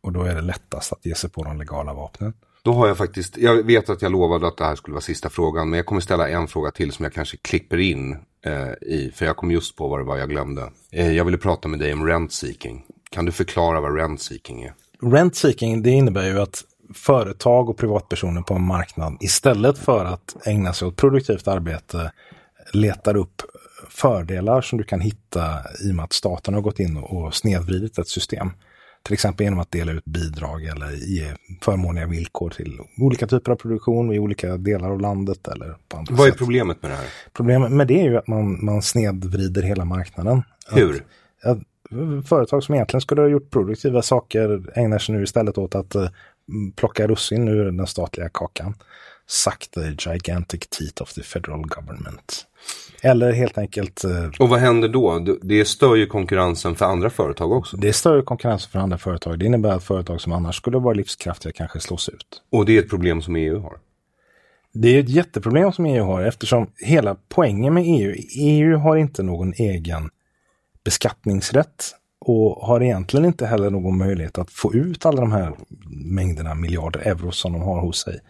Och då är det lättast att ge sig på de legala vapnen. Då har jag faktiskt, jag vet att jag lovade att det här skulle vara sista frågan. Men jag kommer ställa en fråga till som jag kanske klipper in eh, i. För jag kom just på vad det var jag glömde. Eh, jag ville prata med dig om rent seeking. Kan du förklara vad rent seeking är? Rent seeking, det innebär ju att företag och privatpersoner på en marknad istället för att ägna sig åt produktivt arbete letar upp fördelar som du kan hitta i och med att staten har gått in och snedvridit ett system. Till exempel genom att dela ut bidrag eller ge förmånliga villkor till olika typer av produktion i olika delar av landet eller på andra Vad är sätt. problemet med det här? Problemet med det är ju att man, man snedvrider hela marknaden. Hur? Att, att företag som egentligen skulle ha gjort produktiva saker ägnar sig nu istället åt att eh, plocka russin ur den statliga kakan. Suck the gigantic teeth of the federal government. Eller helt enkelt, eh, Och vad händer då? Det- stör ju konkurrensen för andra företag också. det är större konkurrens för andra företag. Det innebär att företag som annars skulle vara livskraftiga kanske slås ut. Och det är ett problem som EU har. Det är ett jätteproblem som EU har eftersom hela poängen med EU, EU har inte någon egen beskattningsrätt och har egentligen inte heller någon möjlighet att få ut alla de här mängderna miljarder euro som de har hos sig.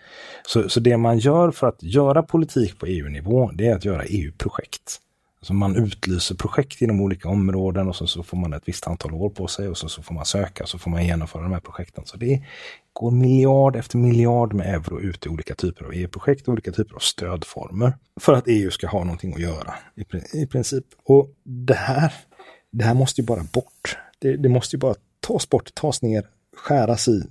Så, så det man gör för att göra politik på EU-nivå, det är att göra EU-projekt. Alltså man utlyser projekt inom olika områden och så, så får man ett visst antal år på sig och så, så får man söka och så får man genomföra de här projekten. Så det går miljard efter miljard med euro ut i olika typer av EU-projekt och olika typer av stödformer. För att EU ska ha någonting att göra i, i princip. Och det här, det här måste ju bara bort. Det, det måste ju bara tas bort, tas ner, skäras i,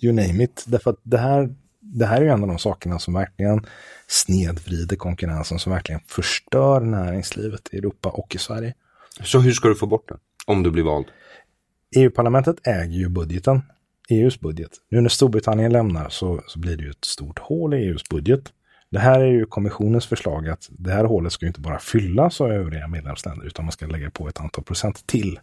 you name it. Därför att det här, det här är ju en av de sakerna som verkligen snedvrider konkurrensen, som verkligen förstör näringslivet i Europa och i Sverige. Så hur ska du få bort det? Om du blir vald? EU-parlamentet äger ju budgeten, EUs budget. Nu när Storbritannien lämnar så, så blir det ju ett stort hål i EUs budget. Det här är ju kommissionens förslag att det här hålet ska ju inte bara fyllas av övriga medlemsländer utan man ska lägga på ett antal procent till.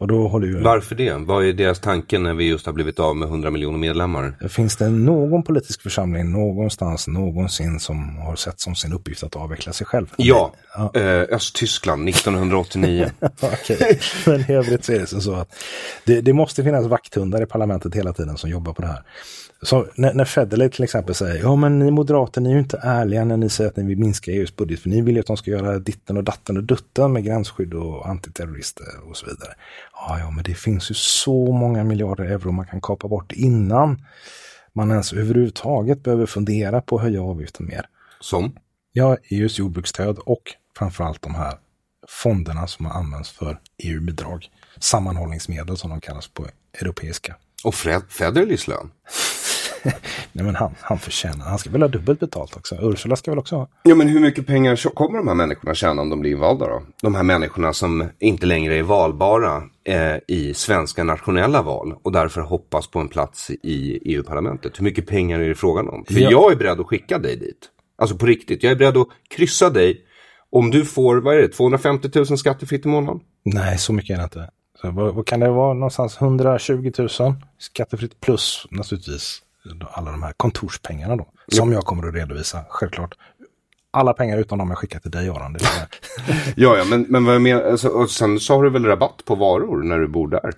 Och då håller ju... Varför det? Vad är deras tanke när vi just har blivit av med 100 miljoner medlemmar? Finns det någon politisk församling någonstans någonsin som har sett som sin uppgift att avveckla sig själv? Ja, Ja. Eh, Östtyskland 1989. Okej, men i övrigt så är det så så att det, det måste finnas vakthundar i parlamentet hela tiden som jobbar på det här. Så när, när Federley till exempel säger, ja men ni moderater, ni är ju inte ärliga när ni säger att ni vill minska EUs budget, för ni vill ju att de ska göra ditten och datten och dutten med gränsskydd och antiterrorister och så vidare. Ja, ja, men det finns ju så många miljarder euro man kan kapa bort innan man ens överhuvudtaget behöver fundera på att höja avgiften mer. Som? Ja, EUs jordbruksstöd och framförallt de här fonderna som har använts för EU-bidrag. Sammanhållningsmedel som de kallas på europeiska. Och Federleys lön? Nej men han, han förtjänar, han ska väl ha dubbelt betalt också. Ursula ska väl också ha. Ja, men hur mycket pengar kommer de här människorna tjäna om de blir invalda då? De här människorna som inte längre är valbara eh, i svenska nationella val och därför hoppas på en plats i EU-parlamentet. Hur mycket pengar är det frågan om? För Ja. jag är beredd att skicka dig dit. Alltså på riktigt, jag är beredd att kryssa dig om du får, vad är det, 250 000 skattefritt i månaden? Nej, så mycket är det inte. Så vad, vad kan det vara? Någonstans 120 000 skattefritt plus naturligtvis alla de här kontorspengarna då. Som jag kommer att redovisa, självklart. Alla pengar utom de jag skickar till dig Aron. Ja, ja, men, men vad jag menar, alltså, och sen så har du väl rabatt på varor när du bor där?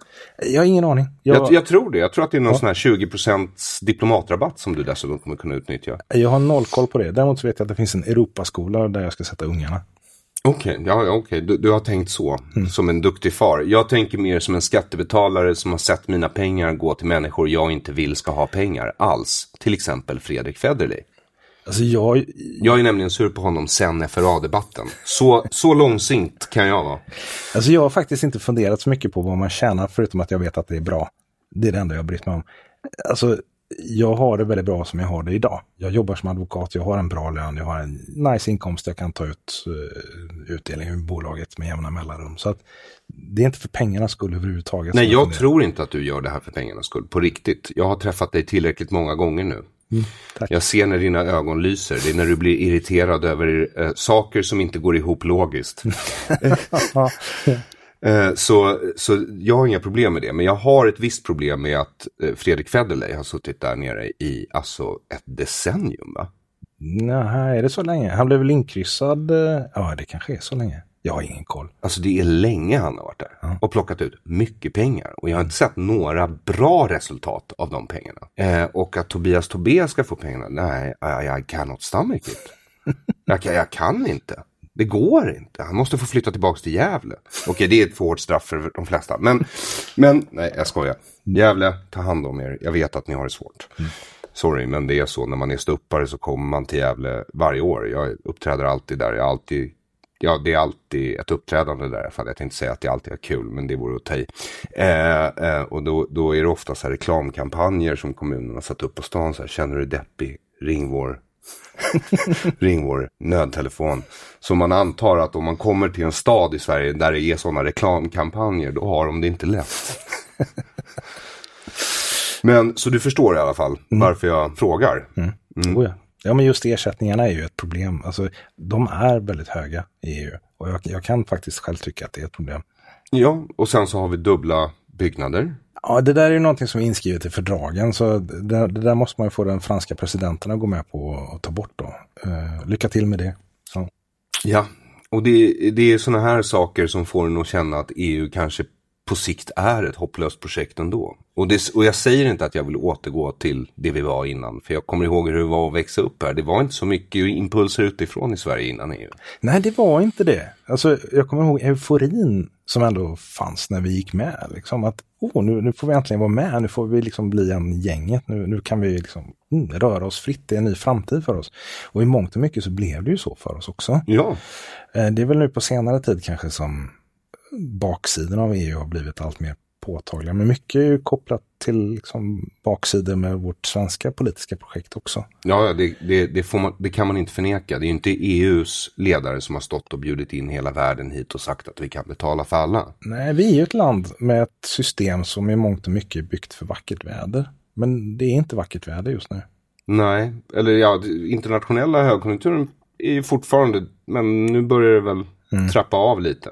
jag har ingen aning. Jag, Jag, jag tror det. Jag tror att det är någon Ja. sån här 20% diplomatrabatt som du dessutom kommer kunna utnyttja. jag har noll koll på det. Däremot så vet jag att det finns en Europaskola där jag ska sätta ungarna. Okej, ja, ja, okej. Du, du har tänkt så, som en duktig far. Jag tänker mer som en skattebetalare som har sett mina pengar gå till människor jag inte vill ska ha pengar alls. Till exempel Fredrik Federley. Alltså jag, Jag är nämligen sur på honom sen FRA-debatten. Så, så långsint kan jag vara. alltså jag har faktiskt inte funderat så mycket på vad man tjänar förutom att jag vet att det är bra. Det är det enda jag brytt mig om. Alltså, jag har det väldigt bra som jag har det idag. Jag jobbar som advokat, jag har en bra lön, jag har en nice inkomst, jag kan ta ut uh, utdelning ur bolaget med jämna mellanrum. Så att det är inte för pengarnas skull överhuvudtaget. Nej, jag tror inte att du gör det här för pengarnas skull. På riktigt. Jag har träffat dig tillräckligt många gånger nu. tack. Jag ser när dina ögon lyser. Det är när du blir irriterad över eh, saker som inte går ihop logiskt. Ja. Eh, så, så jag har inga problem med det. Men jag har ett visst problem med att eh, Fredrik Federley har suttit där nere i alltså ett decennium. Va? Nej, är det så länge? Han blev väl inkryssad? eh, Ja, det kanske är så länge. Jag har ingen koll. Alltså det är länge han har varit där och plockat ut mycket pengar. Och jag har inte sett några bra resultat av de pengarna. Eh, och att Tobias Tobé ska få pengarna, nej, I, I cannot stomach it. Jag, jag kan inte. Det går inte. Han måste få flytta tillbaka till Gävle. Okej, det är ett för hårt straff för de flesta. Men, men nej, jag skojar. Gävle, ta hand om er. Jag vet att ni har det svårt. Sorry, men det är så. När man är ståuppare så kommer man till Gävle varje år. Jag uppträder alltid där. Jag har alltid Ja, det är alltid ett uppträdande där. För jag tänkte säga att det alltid är kul, men det vore att ta i. Eh, eh, och då, då är det ofta så här reklamkampanjer som kommunen har satt upp på stan. Så här, Känner du dig deppig? Ring vår, ring vår nödtelefon. Så man antar att om man kommer till en stad i Sverige där det är sådana reklamkampanjer, då har de det inte lätt. men så du förstår i alla fall varför jag frågar. Oh ja. ja, men just ersättningarna är ju ett problem. Alltså, de är väldigt höga i EU. Och jag, jag kan faktiskt själv tycka att det är ett problem. Ja, och sen så har vi dubbla byggnader. Ja, det där är ju någonting som är inskrivet i fördragen. Så det, det där måste man ju få den franska presidenten att gå med på och ta bort då. Eh, lycka till med det. Så. Ja, och det, det är sådana här saker som får en att känna att EU kanske på sikt är ett hopplöst projekt ändå. Och, det, och jag säger inte att jag vill återgå till det vi var innan. För jag kommer ihåg hur det var att växa upp här. Det var inte så mycket impulser utifrån i Sverige innan EU. Nej, det var inte det. Alltså, jag kommer ihåg euforin som ändå fanns när vi gick med. Liksom, att oh, nu, nu får vi äntligen vara med, nu får vi liksom bli en gänget, nu, nu kan vi liksom, mm, röra oss fritt, det är en ny framtid för oss. Och i mångt och mycket så blev det ju så för oss också. Ja, Eh, Det är väl nu på senare tid kanske som baksidan av EU har blivit allt mer påtagliga. Men mycket är ju kopplat till liksom baksidor med vårt svenska politiska projekt också. ja det, det, det, man, det kan man inte förneka. Det är ju inte EUs ledare som har stått och bjudit in hela världen hit och sagt att vi kan betala för alla. Nej, vi är ju ett land med ett system som i mångt och mycket är byggt för vackert väder. Men det är inte vackert väder just nu. Nej, eller ja, internationella högkonjunkturen är ju fortfarande, men nu börjar det väl trappa av lite.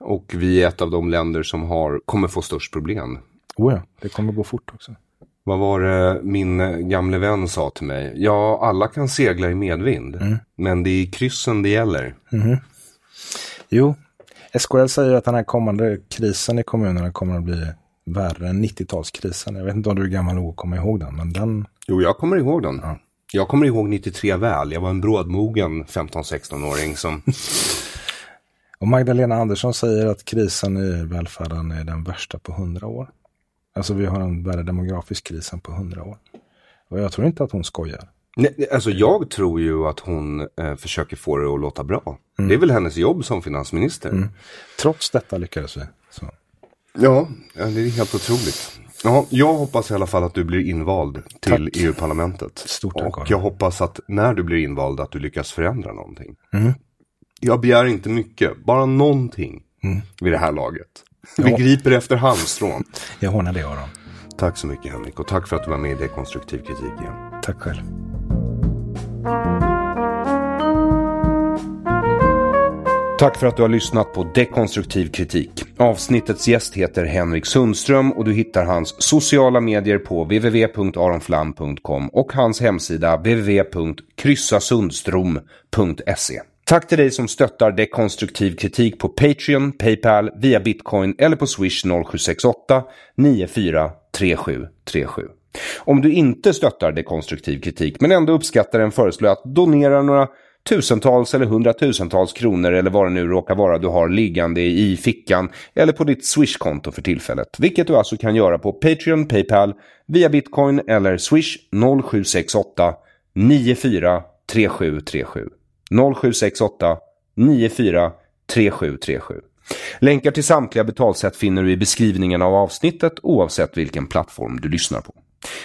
Och vi är ett av de länder som har, kommer få störst problem. Oh ja, det kommer gå fort också. Vad var det min gamle vän sa till mig? Ja, alla kan segla i medvind, men det är kryssen det gäller. Jo, SKL säger att den här kommande krisen i kommunerna kommer att bli värre än 90-talskrisen. Jag vet inte om du är gammal nog att komma ihåg den, men den... Jo, jag kommer ihåg den. Jag kommer ihåg 93 väl. Jag var en brådmogen 15-16-åring som... Och Magdalena Andersson säger att krisen i välfärden är den värsta på 100 år. Alltså vi har en värre demografisk kris än på 100 år. Och jag tror inte att hon skojar. Nej, alltså jag tror ju att hon eh, försöker få det att låta bra. Det är väl hennes jobb som finansminister. Trots detta lyckades vi. Så. Ja, det är helt otroligt. Ja, jag hoppas i alla fall att du blir invald till. EU-parlamentet. Stort tack, Och jag hoppas att när du blir invald att du lyckas förändra någonting. Mm. Jag begär inte mycket, bara någonting vid det här laget. Vi Ja. griper efter halmstrån. Jag ordnar det Aron. Tack så mycket Henrik och tack för att du var med i Dekonstruktiv kritik igen. Tack själv. Tack för att du har lyssnat på Dekonstruktiv kritik. Avsnittets gäst heter Henrik Sundström och du hittar hans sociala medier på www.aronflam.com och hans hemsida www.kryssasundstrom.se. Tack till dig som stöttar Dekonstruktiv kritik på Patreon, Paypal, via Bitcoin eller på Swish 0768 943737. Om du inte stöttar Dekonstruktiv kritik men ändå uppskattar den föreslår jag att donera några tusentals eller hundratusentals kronor eller vad det nu råkar vara du har liggande i fickan eller på ditt Swish-konto för tillfället. Vilket du alltså kan göra på Patreon, Paypal, via Bitcoin eller Swish 0768 943737. 0768 943737. Länkar till samtliga betalsätt finner du i beskrivningen av avsnittet oavsett vilken plattform du lyssnar på.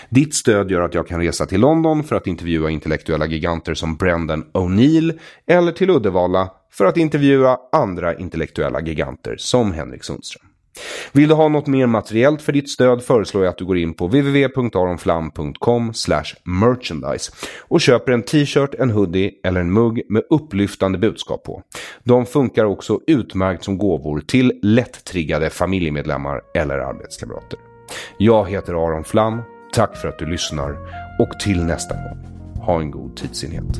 Ditt stöd gör att jag kan resa till London för att intervjua intellektuella giganter som Brendan O'Neill eller till Uddevalla för att intervjua andra intellektuella giganter som Henrik Sundström. Vill du ha något mer materiellt för ditt stöd föreslår jag att du går in på www.aronflam.com merchandise och köper en t-shirt, en hoodie eller en mugg med upplyftande budskap på. De funkar också utmärkt som gåvor till lätt-triggade familjemedlemmar eller arbetskamrater. Jag heter Aron Flam, tack för att du lyssnar och till nästa gång, ha en god tidsenhet.